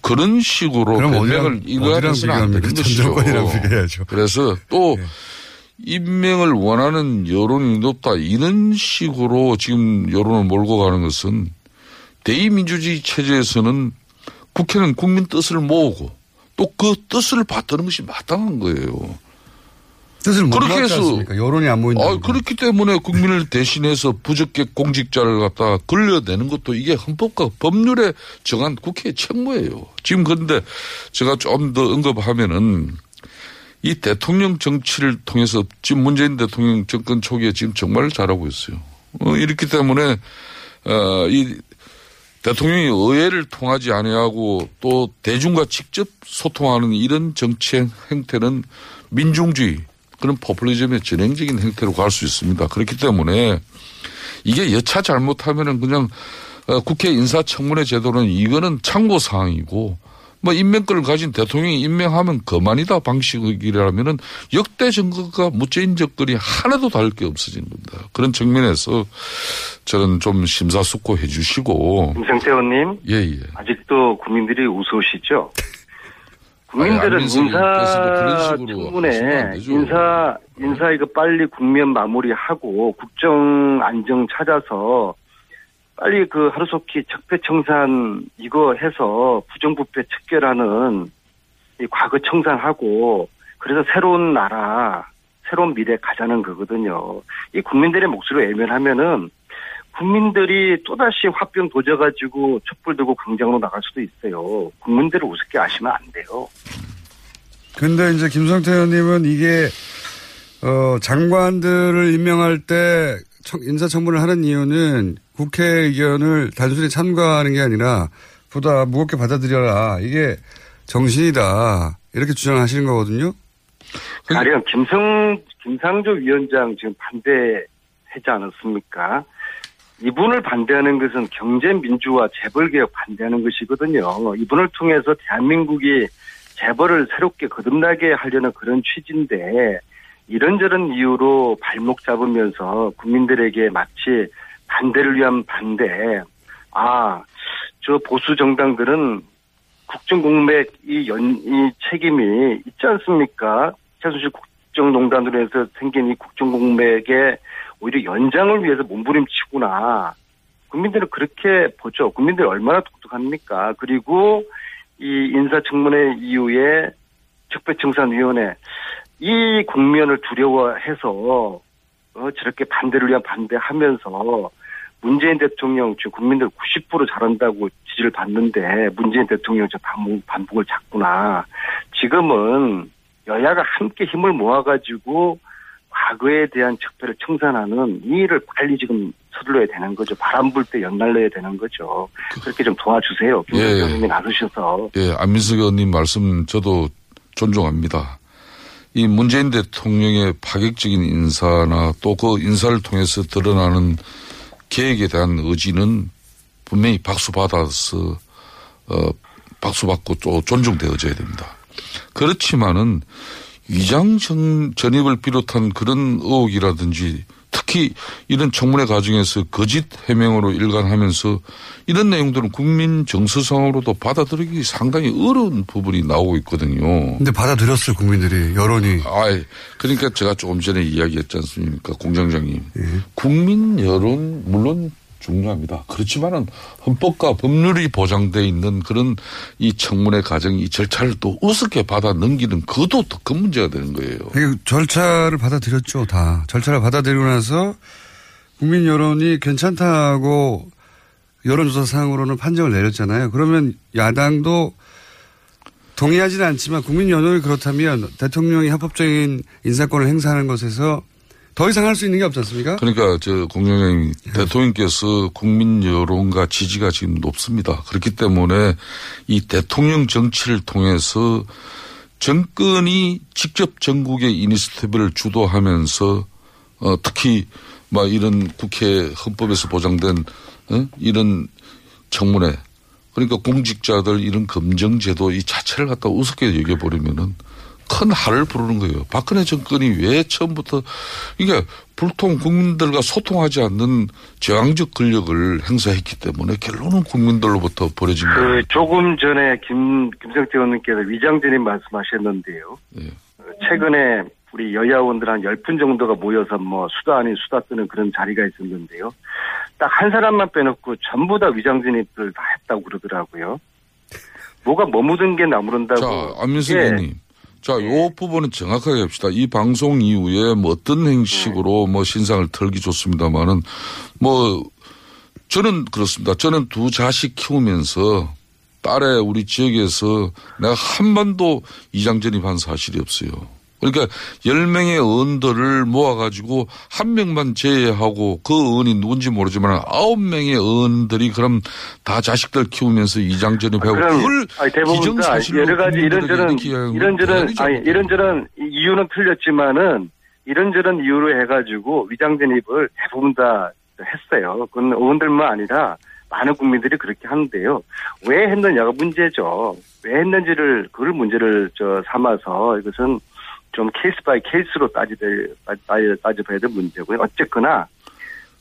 Speaker 13: 그런 식으로 변명을 이거야 해서는 안 되는 것이죠.
Speaker 9: 비교해야죠.
Speaker 13: 그래서 또 네. 임명을 원하는 여론이 높다 이런 식으로 지금 여론을 몰고 가는 것은 대의민주주의 체제에서는 국회는 국민 뜻을 모으고 또 그 뜻을 받드는 것이 마땅한 거예요.
Speaker 9: 뜻을 그렇게 해서 여론이 안 모인다.
Speaker 13: 아, 그렇기 때문에 국민을 대신해서 부적격 공직자를 갖다 걸려내는 것도 이게 헌법과 법률에 정한 국회의 책무예요. 지금 그런데 제가 좀 더 언급하면은 이 대통령 정치를 통해서 지금 문재인 대통령 정권 초기에 지금 정말 잘하고 있어요. 어, 이렇기 때문에 어, 이 대통령이 의회를 통하지 아니하고 또 대중과 직접 소통하는 이런 정치 행태는 민중주의 그런 포퓰리즘의 진행적인 행태로 갈 수 있습니다. 그렇기 때문에 이게 여차 잘못하면은 그냥 어, 국회 인사청문회 제도는 이거는 참고 사항이고 뭐 임명권을 가진 대통령이 임명하면 그만이다 방식이라면은 역대 정권과 문재인 정권이 하나도 다를 게 없어지는 겁니다. 그런 측면에서 저는 좀 심사숙고해 주시고.
Speaker 14: 김성태 의원님.
Speaker 13: 예, 예.
Speaker 14: 아직도 국민들이 우스우시죠? 국민들은 인사 청문회 인사 인사 이거 빨리 국면 마무리하고 국정 안정 찾아서 빨리 그 하루속히 적폐청산 이거 해서 부정부패 척결하는 이 과거 청산하고 그래서 새로운 나라 새로운 미래 가자는 거거든요. 이 국민들의 목소리를 외면하면은 국민들이 또다시 화병 도져가지고 촛불 들고 광장으로 나갈 수도 있어요. 국민들을 우습게 아시면 안 돼요.
Speaker 9: 근데 이제 김성태 의원님은 이게, 어, 장관들을 임명할 때 인사청문을 하는 이유는 국회 의견을 단순히 참가하는 게 아니라 보다 무겁게 받아들여라. 이게 정신이다. 이렇게 주장하시는 거거든요.
Speaker 14: 가령 김성, 김상조 위원장 지금 반대하지 않았습니까? 이분을 반대하는 것은 경제 민주화 재벌 개혁 반대하는 것이거든요. 이분을 통해서 대한민국이 재벌을 새롭게 거듭나게 하려는 그런 취지인데 이런저런 이유로 발목 잡으면서 국민들에게 마치 반대를 위한 반대. 아, 저 보수 정당들은 국정공백 이 연, 이 책임이 있지 않습니까? 최순실 국정농단으로 해서 생긴 이 국정공백의 오히려 연장을 위해서 몸부림치구나. 국민들은 그렇게 보죠. 국민들이 얼마나 독특합니까? 그리고 이 인사청문회 이후에 적폐청산위원회 이 국면을 두려워해서 어, 저렇게 반대를 위한 반대하면서 문재인 대통령 지금 국민들 90% 잘한다고 지지를 받는데 문재인 대통령 저 반복, 반복을 잡구나. 지금은 여야가 함께 힘을 모아가지고 과거에 대한 적폐를 청산하는 이 일을 빨리 지금 서둘러야 되는 거죠. 바람 불 때 연날려야 되는 거죠. 그렇게 좀 도와주세요. 김대표님이 예. 나서셔서.
Speaker 13: 예, 안민석 의원님 말씀 저도 존중합니다. 이 문재인 대통령의 파격적인 인사나 또 그 인사를 통해서 드러나는 계획에 대한 의지는 분명히 박수 받아서 어 박수 받고 또 존중되어져야 됩니다. 그렇지만은 위장 전 입을 비롯한 그런 의혹이라든지 특히 이런 청문회 과정에서 거짓 해명으로 일관하면서 이런 내용들은 국민 정서상으로도 받아들이기 상당히 어려운 부분이 나오고 있거든요.
Speaker 9: 근데 받아들였어요, 국민들이. 여론이.
Speaker 13: 아, 그러니까 제가 조금 전에 이야기했지 않습니까, 공장장님.
Speaker 9: 예.
Speaker 13: 국민 여론 물론 중요합니다. 그렇지만은 헌법과 법률이 보장돼 있는 그런 이 청문회 과정 이 절차를 또 우습게 받아 넘기는 그것도 더 큰 문제가 되는 거예요.
Speaker 9: 이게 절차를 받아들였죠, 다. 절차를 받아들이고 나서 국민 여론이 괜찮다고 여론조사상으로는 판정을 내렸잖아요. 그러면 야당도 동의하지는 않지만 국민 여론이 그렇다면 대통령이 합법적인 인사권을 행사하는 것에서 더 이상 할 수 있는 게 없지 않습니까?
Speaker 13: 그러니까 저 공영님 대통령께서 국민 여론과 지지가 지금 높습니다. 그렇기 때문에 이 대통령 정치를 통해서 정권이 직접 전국의 이니스티브를 주도하면서 어, 특히 막 이런 국회 헌법에서 보장된 어? 이런 청문회 그러니까 공직자들 이런 검증제도 이 자체를 갖다 우습게 여겨버리면은 큰 할을 부르는 거예요. 박근혜 정권이 왜 처음부터 이게 불통 국민들과 소통하지 않는 저항적 권력을 행사했기 때문에 결론은 국민들로부터 벌어진 거예요.
Speaker 14: 그 조금 전에 김 김성태 의원님께서 위장전입 말씀하셨는데요.
Speaker 13: 예.
Speaker 14: 어, 최근에 우리 여야원들 한 10분 정도가 모여서 뭐 수다 아닌 수다 뜨는 그런 자리가 있었는데요. 딱 한 사람만 빼놓고 전부 다 위장전입을 다 했다고 그러더라고요. 뭐가 머무든 게 나무른다고.
Speaker 13: 자, 안민석
Speaker 14: 예.
Speaker 13: 의원님. 자, 요 부분은 정확하게 합시다. 이 방송 이후에 뭐 어떤 행식으로 뭐 신상을 털기 좋습니다만은 뭐 저는 그렇습니다. 저는 두 자식 키우면서 딸의 우리 지역에서 내가 한 번도 이장 전입한 사실이 없어요. 그러니까 10명의 의원들을 모아가지고 한 명만 제외하고 그 의원이 누군지 모르지만 9명의 의원들이 그럼 다 자식들 키우면서 위장 전입하고
Speaker 14: 그럼
Speaker 13: 그걸
Speaker 14: 아니, 대부분 다
Speaker 13: 기정사실로
Speaker 14: 여러 가지 이런저런 이런저런 아니 이런저런 이유는 틀렸지만은 이런저런 이유로 해가지고 위장 전입을 대부분 다 했어요. 그건 의원들만 아니라 많은 국민들이 그렇게 하는데요. 왜 했느냐가 문제죠. 왜 했는지를 그걸 문제를 저 삼아서 이것은 좀 case by case로 따지될 따지 따져봐야 될 문제고요. 어쨌거나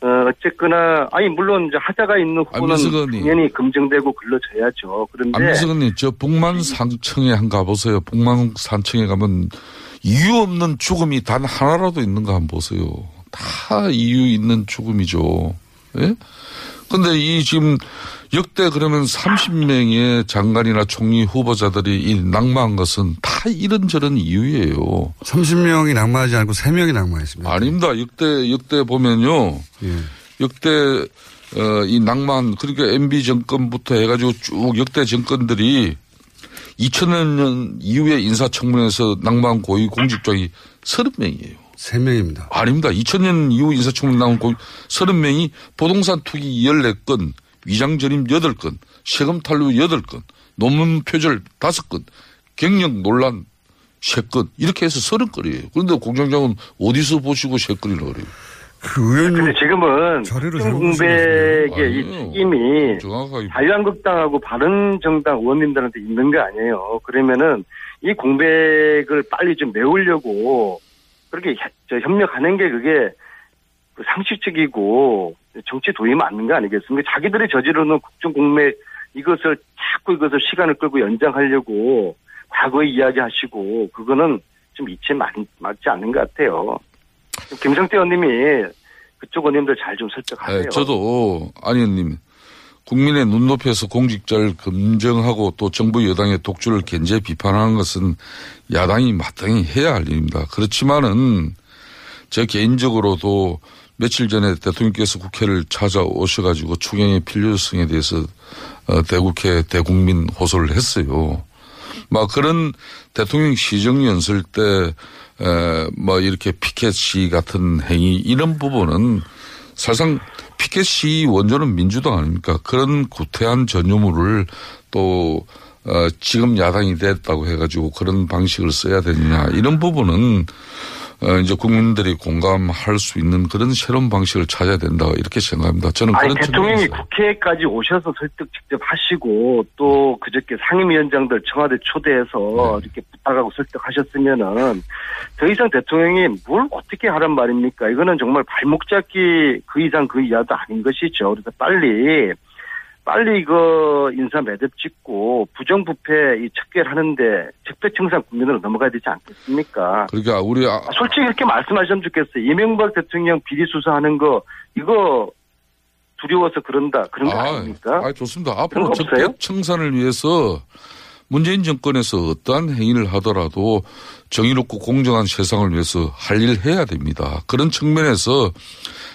Speaker 14: 어, 어쨌거나 아니 물론 이제 하자가 있는 후보는
Speaker 13: 안민석 의원님.
Speaker 14: 당연히 검증되고 글러져야죠. 그런데
Speaker 13: 안민석 의원님, 저 북만 산청에 한 가보세요. 북만 산청에 가면 이유 없는 죽음이 단 하나라도 있는가 한번 보세요. 다 이유 있는 죽음이죠. 예? 근데 이 지금 역대 그러면 30명의 장관이나 총리 후보자들이 이 낙마한 것은 다 이런저런 이유예요.
Speaker 9: 30명이 낙마하지 않고 3명이 낙마했습니다.
Speaker 13: 아닙니다. 역대, 역대 보면요.
Speaker 9: 예.
Speaker 13: 역대, 어, 이 낭만, 그러니까 MB 정권부터 해가지고 쭉 역대 정권들이 2000년 이후에 인사청문회에서 낭만 고위 공직자이 30명이에요.
Speaker 9: 3명입니다.
Speaker 13: 아닙니다. 2000년 이후 인사청문 나온 고위 30명이 부동산 투기 14건, 위장 전입 8건, 세금 탈루 8건, 논문 표절 5건, 경력 논란 3건, 이렇게 해서 30건이에요. 그런데 공장장은 어디서 보시고 3건이라고 그래요?
Speaker 9: 그 의원님.
Speaker 14: 근데 지금은 공백의 이. 책임이. 자유한국당하고 바른정당 의원님들한테 있는 거 아니에요. 그러면은 이 공백을 빨리 좀 메우려고 그렇게 협- 협력하는 게 그게 그 상식적이고 정치 도입 맞는 거 아니겠습니까? 자기들이 저지르는 국정 공백 이것을 자꾸 이것을 시간을 끌고 연장하려고 과거에 이야기하시고 그거는 좀 이치 맞, 맞지 않는 것 같아요. 김성태 의원님이 그쪽 의원님들 잘 좀 설득하세요.
Speaker 13: 네, 저도 안 의원님 국민의 눈높이에서 공직자를 검증하고 또 정부 여당의 독주를 견제 비판하는 것은 야당이 마땅히 해야 할 일입니다. 그렇지만은 저 개인적으로도 며칠 전에 대통령께서 국회를 찾아오셔가지고 추경의 필요성에 대해서 어, 대국회 대국민 호소를 했어요. 막 그런 대통령 시정 연설 때, 에, 뭐 이렇게 피켓 시 같은 행위 이런 부분은 사실상 피켓 시 원조는 민주당 아닙니까? 그런 구태한 전유물을 또 어, 지금 야당이 됐다고 해가지고 그런 방식을 써야 되느냐 이런 부분은 어, 이제 국민들이 공감할 수 있는 그런 새로운 방식을 찾아야 된다 이렇게 생각합니다. 저는
Speaker 14: 아니
Speaker 13: 그런
Speaker 14: 대통령이 국회까지 오셔서 설득 직접 하시고 또 그저께 상임위원장들 청와대 초대해서
Speaker 13: 네.
Speaker 14: 이렇게 부탁하고 설득하셨으면은 더 이상 대통령이 뭘 어떻게 하란 말입니까? 이거는 정말 발목 잡기 그 이상 그 이하도 아닌 것이죠. 그래서 빨리 빨리 이거 인사 매듭 짓고 부정부패 이 척결하는데 적폐청산 국면으로 넘어가야 되지 않겠습니까?
Speaker 13: 그러니까 우리 아,
Speaker 14: 아, 솔직히 이렇게 말씀하시면 좋겠어요. 이명박 대통령 비리 수사하는 거 이거 두려워서 그런다 그런 거 아, 닙니까
Speaker 13: 아, 좋습니다. 앞으로
Speaker 14: 거 없어요?
Speaker 13: 적폐 청산을 위해서 문재인 정권에서 어떠한 행위를 하더라도 정의롭고 공정한 세상을 위해서 할 일을 해야 됩니다. 그런 측면에서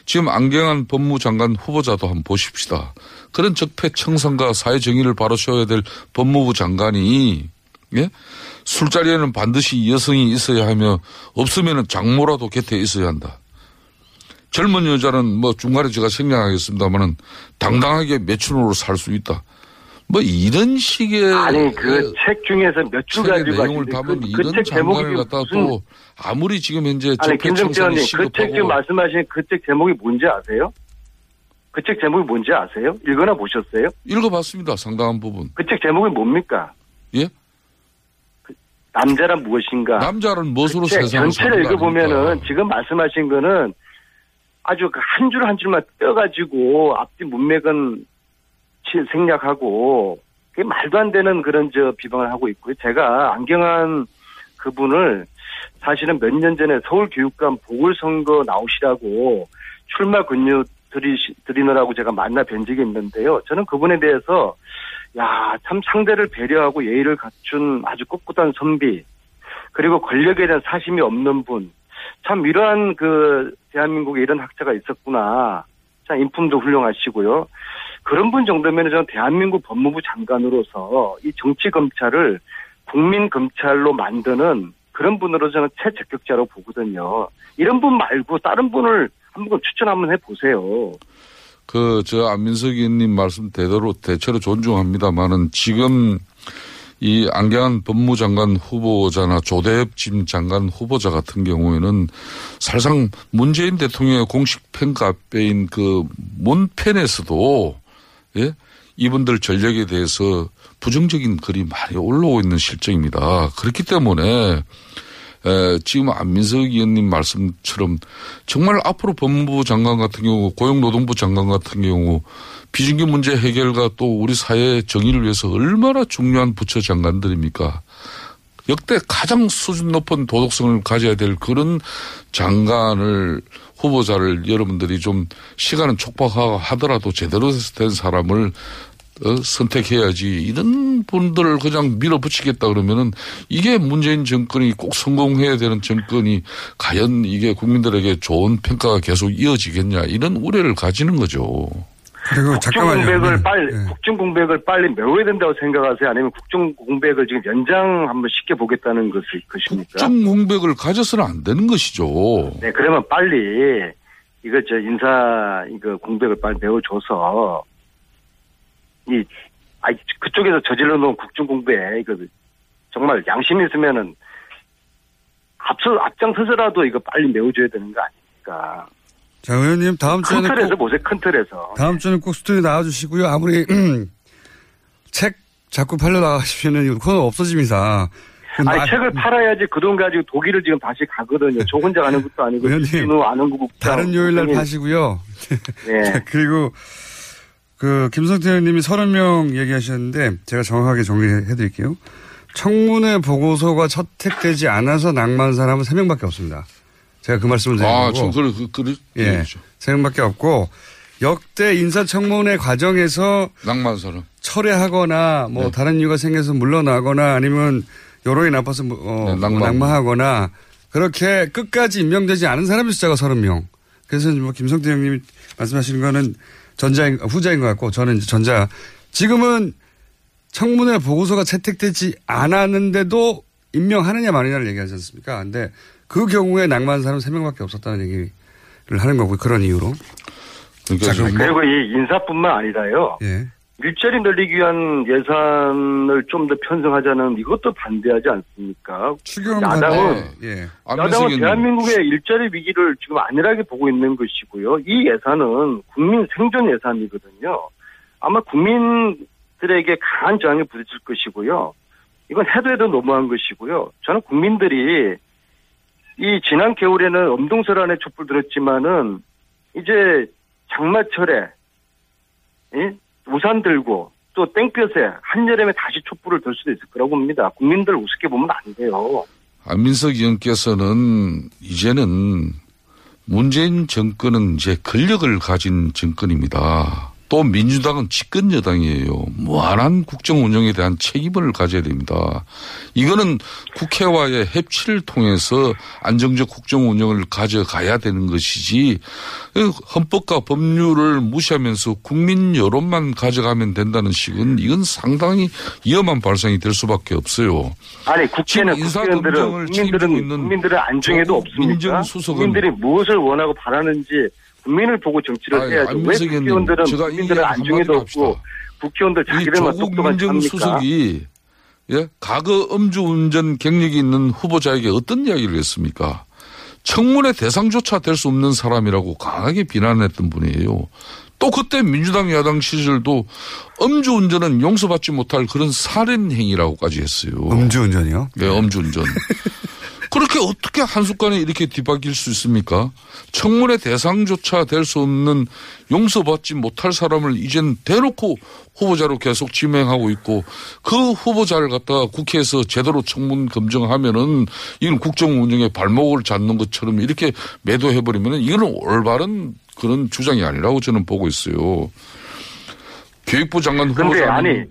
Speaker 13: 지금 안경환 법무장관 후보자도 한번 보십시다. 그런 적폐 청산과 사회 정의를 바로 세워야 될 법무부 장관이 예? 술자리에는 반드시 여성이 있어야 하며 없으면은 장모라도 곁에 있어야 한다. 젊은 여자는 뭐 중간에 제가 생략하겠습니다만은 당당하게 매춘으로 살 수 있다. 뭐 이런 식의
Speaker 14: 아니 그 책 중에서 몇 줄 가지고
Speaker 13: 내용을 담은
Speaker 14: 그,
Speaker 13: 이런
Speaker 14: 그책 제목이
Speaker 13: 장관을 갖다 또 아무리 지금 현재
Speaker 14: 아니 김정태 의원님 그책 지금 말씀하신 그 책 제목이 뭔지 아세요? 그 책 제목이 뭔지 아세요? 읽거나 보셨어요?
Speaker 13: 읽어봤습니다. 상당한 부분.
Speaker 14: 그 책 제목이 뭡니까?
Speaker 13: 예?
Speaker 14: 남자란 무엇인가?
Speaker 13: 남자는 무엇으로
Speaker 14: 책
Speaker 13: 세상을
Speaker 14: 전체를 읽어보면은? 지금 말씀하신 거는 아주 그한줄 한 줄만 떼어가지고 앞뒤 문맥은 치- 생략하고 그게 말도 안 되는 그런 저 비방을 하고 있고요. 제가 안경한 그분을 사실은 몇 년 전에 서울교육감 보궐선거 나오시라고 출마 근유 드리, 드리느라고 제가 만나 뵌 적이 있는데요. 저는 그분에 대해서 야, 참 상대를 배려하고 예의를 갖춘 아주 꿋꿋한 선비, 그리고 권력에 대한 사심이 없는 분, 참 이러한 그 대한민국에 이런 학자가 있었구나. 참 인품도 훌륭하시고요. 그런 분 정도면 저는 대한민국 법무부 장관으로서 이 정치 검찰을 국민 검찰로 만드는 그런 분으로 저는 최적격자로 보거든요. 이런 분 말고 다른 분을 한번 추천 한번 해보세요.
Speaker 13: 그, 저, 안민석 의원님 말씀 대대로 대체로 존중합니다만은 지금 이 안경한 법무장관 후보자나 조대엽 지금 장관 후보자 같은 경우에는 사실상 문재인 대통령의 공식 팬카페인 그 문팬에서도 예? 이분들 전력에 대해서 부정적인 글이 많이 올라오고 있는 실정입니다. 그렇기 때문에 에, 지금 안민석 의원님 말씀처럼 정말 앞으로 법무부 장관 같은 경우 고용노동부 장관 같은 경우 비정규 문제 해결과 또 우리 사회의 정의를 위해서 얼마나 중요한 부처 장관들입니까? 역대 가장 수준 높은 도덕성을 가져야 될 그런 장관을 후보자를 여러분들이 좀 시간은 촉박하더라도 제대로 된 사람을 어, 선택해야지 이런 분들을 그냥 밀어붙이겠다 그러면은 이게 문재인 정권이 꼭 성공해야 되는 정권이 과연 이게 국민들에게 좋은 평가가 계속 이어지겠냐 이런 우려를 가지는 거죠.
Speaker 9: 그리고
Speaker 14: 국정 공백을 빨리 국정 공백을 빨리 메워야 된다고 생각하세요? 아니면 국정 공백을 지금 연장 한번 시켜 보겠다는 것이 것입니까?
Speaker 13: 국정 공백을 가져서는 안 되는 것이죠.
Speaker 14: 네, 그러면 빨리 이거 저 인사 이거 공백을 빨리 메워줘서 이 아, 그쪽에서 저질러 놓은 국정 공백 이거 정말 양심이 있으면은 앞서 앞장서서라도 이거 빨리 메워줘야 되는 거 아닙니까?
Speaker 9: 자, 의원님 다음
Speaker 14: 큰
Speaker 9: 주에는
Speaker 14: 틀에서
Speaker 9: 꼭,
Speaker 14: 보세요, 큰 틀에서.
Speaker 9: 다음 주에는 꼭 스튜디오 나와주시고요. 아무리 [clears throat] 책 자꾸 팔려 나가시면은 코너 없어집니다. 그
Speaker 14: 아니
Speaker 9: 나-
Speaker 14: 책을 팔아야지 그 돈 가지고 독일을 지금 다시 가거든요. 저 혼자 가는 것도 아니고
Speaker 9: 의원님,
Speaker 14: 아는
Speaker 9: 다른 요일 날
Speaker 14: 선생님.
Speaker 9: 파시고요.
Speaker 14: 네.
Speaker 9: 자, [laughs] 그리고 그 김성태 의원님이 30명 얘기하셨는데 제가 정확하게 정리해 드릴게요. 청문회 보고서가 채택되지 않아서 낭만 사람은 3명밖에 없습니다. 제가 그 말씀을 드린
Speaker 13: 아,
Speaker 9: 거고.
Speaker 13: 좀 그래, 그, 그래.
Speaker 9: 예. 3명밖에 없고 역대 인사청문회 과정에서
Speaker 13: 낭만사람.
Speaker 9: 철회하거나 뭐
Speaker 13: 네.
Speaker 9: 다른 이유가 생겨서 물러나거나 아니면 여론이 나빠서 뭐, 어,
Speaker 13: 네, 낭만.
Speaker 9: 낭만하거나 그렇게 끝까지 임명되지 않은 사람의 숫자가 30명. 그래서 뭐 김성태 형님이 말씀하시는 거는 전자인, 후자인 것 같고 저는 전자. 지금은 청문회 보고서가 채택되지 않았는데도 임명하느냐 마느냐를 얘기하지 않습니까? 근데 그 경우에 낭만 사람 3명밖에 없었다는 얘기를 하는 거고 그런 이유로.
Speaker 13: 그러니까
Speaker 14: 그리고 이 인사뿐만 아니라요.
Speaker 9: 예.
Speaker 14: 일자리 늘리기 위한 예산을 좀 더 편성하자는 이것도 반대하지 않습니까? 야당은
Speaker 9: 예.
Speaker 14: 야당은 대한민국의 일자리 위기를 지금 안일하게 보고 있는 것이고요. 이 예산은 국민 생존 예산이거든요. 아마 국민들에게 강한 저항이 부딪힐 것이고요. 이건 해도 해도 너무한 것이고요. 저는 국민들이 이 지난 겨울에는 엄동설 안에 촛불 들었지만은 이제 장마철에 예? 우산 들고 또 땡볕에 한여름에 다시 촛불을 들 수도 있을 거라고 봅니다. 국민들 우습게 보면 안 돼요.
Speaker 13: 안민석 의원께서는 이제는 문재인 정권은 이제 권력을 가진 정권입니다. 또 민주당은 집권 여당이에요. 무한한 국정 운영에 대한 책임을 가져야 됩니다. 이거는 국회와의 협치를 통해서 안정적 국정 운영을 가져가야 되는 것이지 헌법과 법률을 무시하면서 국민 여론만 가져가면 된다는 식은 이건 상당히 위험한 발상이 될 수밖에 없어요.
Speaker 14: 아니 국회는
Speaker 13: 인사검증을
Speaker 14: 국민들은
Speaker 13: 책임지고
Speaker 14: 국민들은
Speaker 13: 있는
Speaker 14: 국민들의 안정에도 없습니까?
Speaker 13: 민정수석은
Speaker 14: 국민들이 무엇을 원하고 바라는지 국민을 보고 정치를
Speaker 13: 아니,
Speaker 14: 해야죠. 왜 국회의원들은 안정에도
Speaker 13: 한마디로
Speaker 14: 없고 국회의원들
Speaker 13: 이
Speaker 14: 자기들만 똑똑한?
Speaker 13: 민정수석이 예? 과거 음주운전 경력이 있는 후보자에게 어떤 이야기를 했습니까? 청문회 대상조차 될 수 없는 사람이라고 강하게 비난했던 분이에요. 또 그때 민주당 야당 시절도 음주운전은 용서받지 못할 그런 살인 행위라고까지 했어요.
Speaker 9: 음주운전이요?
Speaker 13: 네, 음주운전. [laughs] 그렇게 어떻게 한 순간에 이렇게 뒤바뀔 수 있습니까? 청문회 대상조차 될 수 없는 용서받지 못할 사람을 이젠 대놓고 후보자로 계속 지명하고 있고 그 후보자를 갖다가 국회에서 제대로 청문 검증하면은 이건 국정 운영의 발목을 잡는 것처럼 이렇게 매도해버리면은 이거는 올바른 그런 주장이 아니라고 저는 보고 있어요. 교육부 장관
Speaker 14: 근데
Speaker 13: 후보자는
Speaker 14: 아니,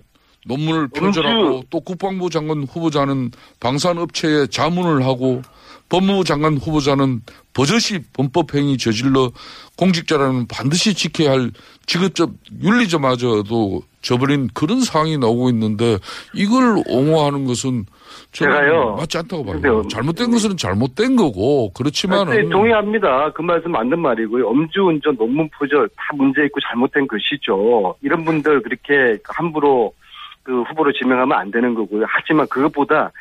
Speaker 13: 논문을 표절하고 또 국방부 장관 후보자는 방산업체에 자문을 하고 법무부 장관 후보자는 버젓이 범법행위 저질러 공직자라는 반드시 지켜야 할 직업적 윤리자마저도 저버린 그런 상황이 나오고 있는데 이걸 옹호하는 것은
Speaker 14: 제가요.
Speaker 13: 맞지 않다고 봐요. 잘못된 것은 잘못된 거고
Speaker 14: 네,
Speaker 13: 그렇지만은
Speaker 14: 동의합니다. 그 말씀 맞는 말이고요. 음주운전, 논문 표절 다 문제 있고 잘못된 것이죠. 이런 분들 그렇게 함부로 그 후보로 지명하면 안 되는 거고요. 하지만 그것보다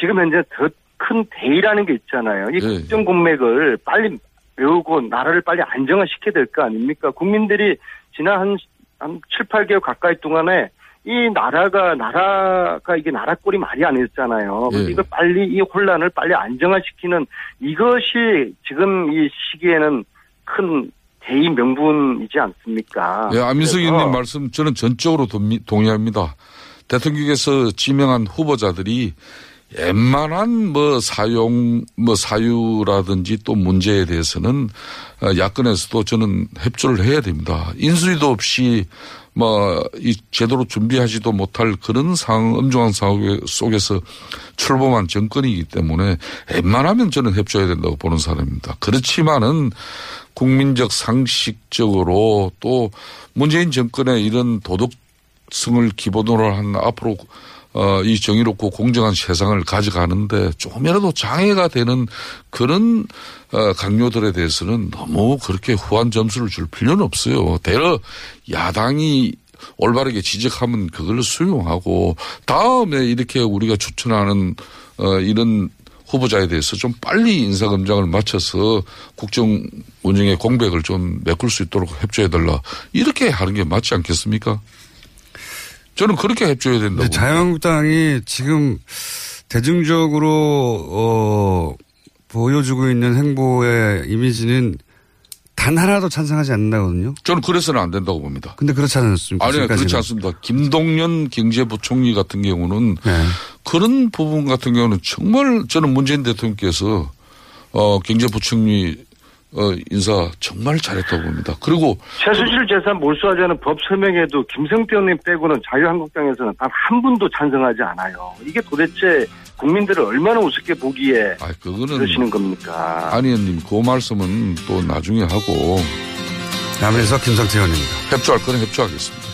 Speaker 14: 지금 현재 더 큰 대의라는 게 있잖아요. 이
Speaker 13: 네.
Speaker 14: 국정 공맥을 빨리 메우고 나라를 빨리 안정화시켜야 될 거 아닙니까? 국민들이 지난 한, 한 7, 8개월 가까이 동안에 이 나라가 나라가 이게 나라 꼴이 말이 아니었잖아요.
Speaker 13: 예.
Speaker 14: 이걸 빨리 이 혼란을 빨리 안정화시키는 이것이 지금 이 시기에는 큰 대의 명분이지 않습니까?
Speaker 13: 예, 안민석 의원님 말씀 저는 전적으로 동의- 동의합니다. 대통령께서 지명한 후보자들이 웬만한 뭐 사용, 뭐 사유라든지 또 문제에 대해서는 어, 야권에서도 저는 협조를 해야 됩니다. 인수위도 없이 뭐 이 제대로 준비하지도 못할 그런 상황, 엄중한 상황 속에서 출범한 정권이기 때문에 웬만하면 저는 협조해야 된다고 보는 사람입니다. 그렇지만은 국민적 상식적으로 또 문재인 정권의 이런 도덕 성을 기본으로 한 앞으로 어, 이 정의롭고 공정한 세상을 가져가는데 조금이라도 장애가 되는 그런 어, 강요들에 대해서는 너무 그렇게 후한 점수를 줄 필요는 없어요. 대러 야당이 올바르게 지적하면 그걸 수용하고 다음에 이렇게 우리가 추천하는 어, 이런 후보자에 대해서 좀 빨리 인사검증을 마쳐서 국정 운영의 공백을 좀 메꿀 수 있도록 협조해달라. 이렇게 하는 게 맞지 않겠습니까? 저는 그렇게 협조해야 된다고.
Speaker 9: 자유한국당이 지금 대중적으로 어, 보여주고 있는 행보의 이미지는 단 하나도 찬성하지 않는다거든요.
Speaker 13: 저는 그래서는 안 된다고 봅니다.
Speaker 9: 근데 그렇지 않습니까?
Speaker 13: 아니요, 그렇지. 않습니다. 김동연 경제부총리 같은 경우는
Speaker 9: 네.
Speaker 13: 그런 부분 같은 경우는 정말 저는 문재인 대통령께서 어, 경제부총리 어, 인사 정말 잘했다고 봅니다. 그리고
Speaker 14: 최순실 재산 몰수하자는 법 서명에도 김성태 의원님 빼고는 자유한국당에서는 단 한 분도 찬성하지 않아요. 이게 도대체 국민들을 얼마나 우습게 보기에
Speaker 13: 그거는
Speaker 14: 그러시는 겁니까?
Speaker 13: 안 의원님 그 말씀은 또 나중에 하고
Speaker 9: 남에서 김성태 의원입니다.
Speaker 13: 협조할 거는 협조하겠습니다.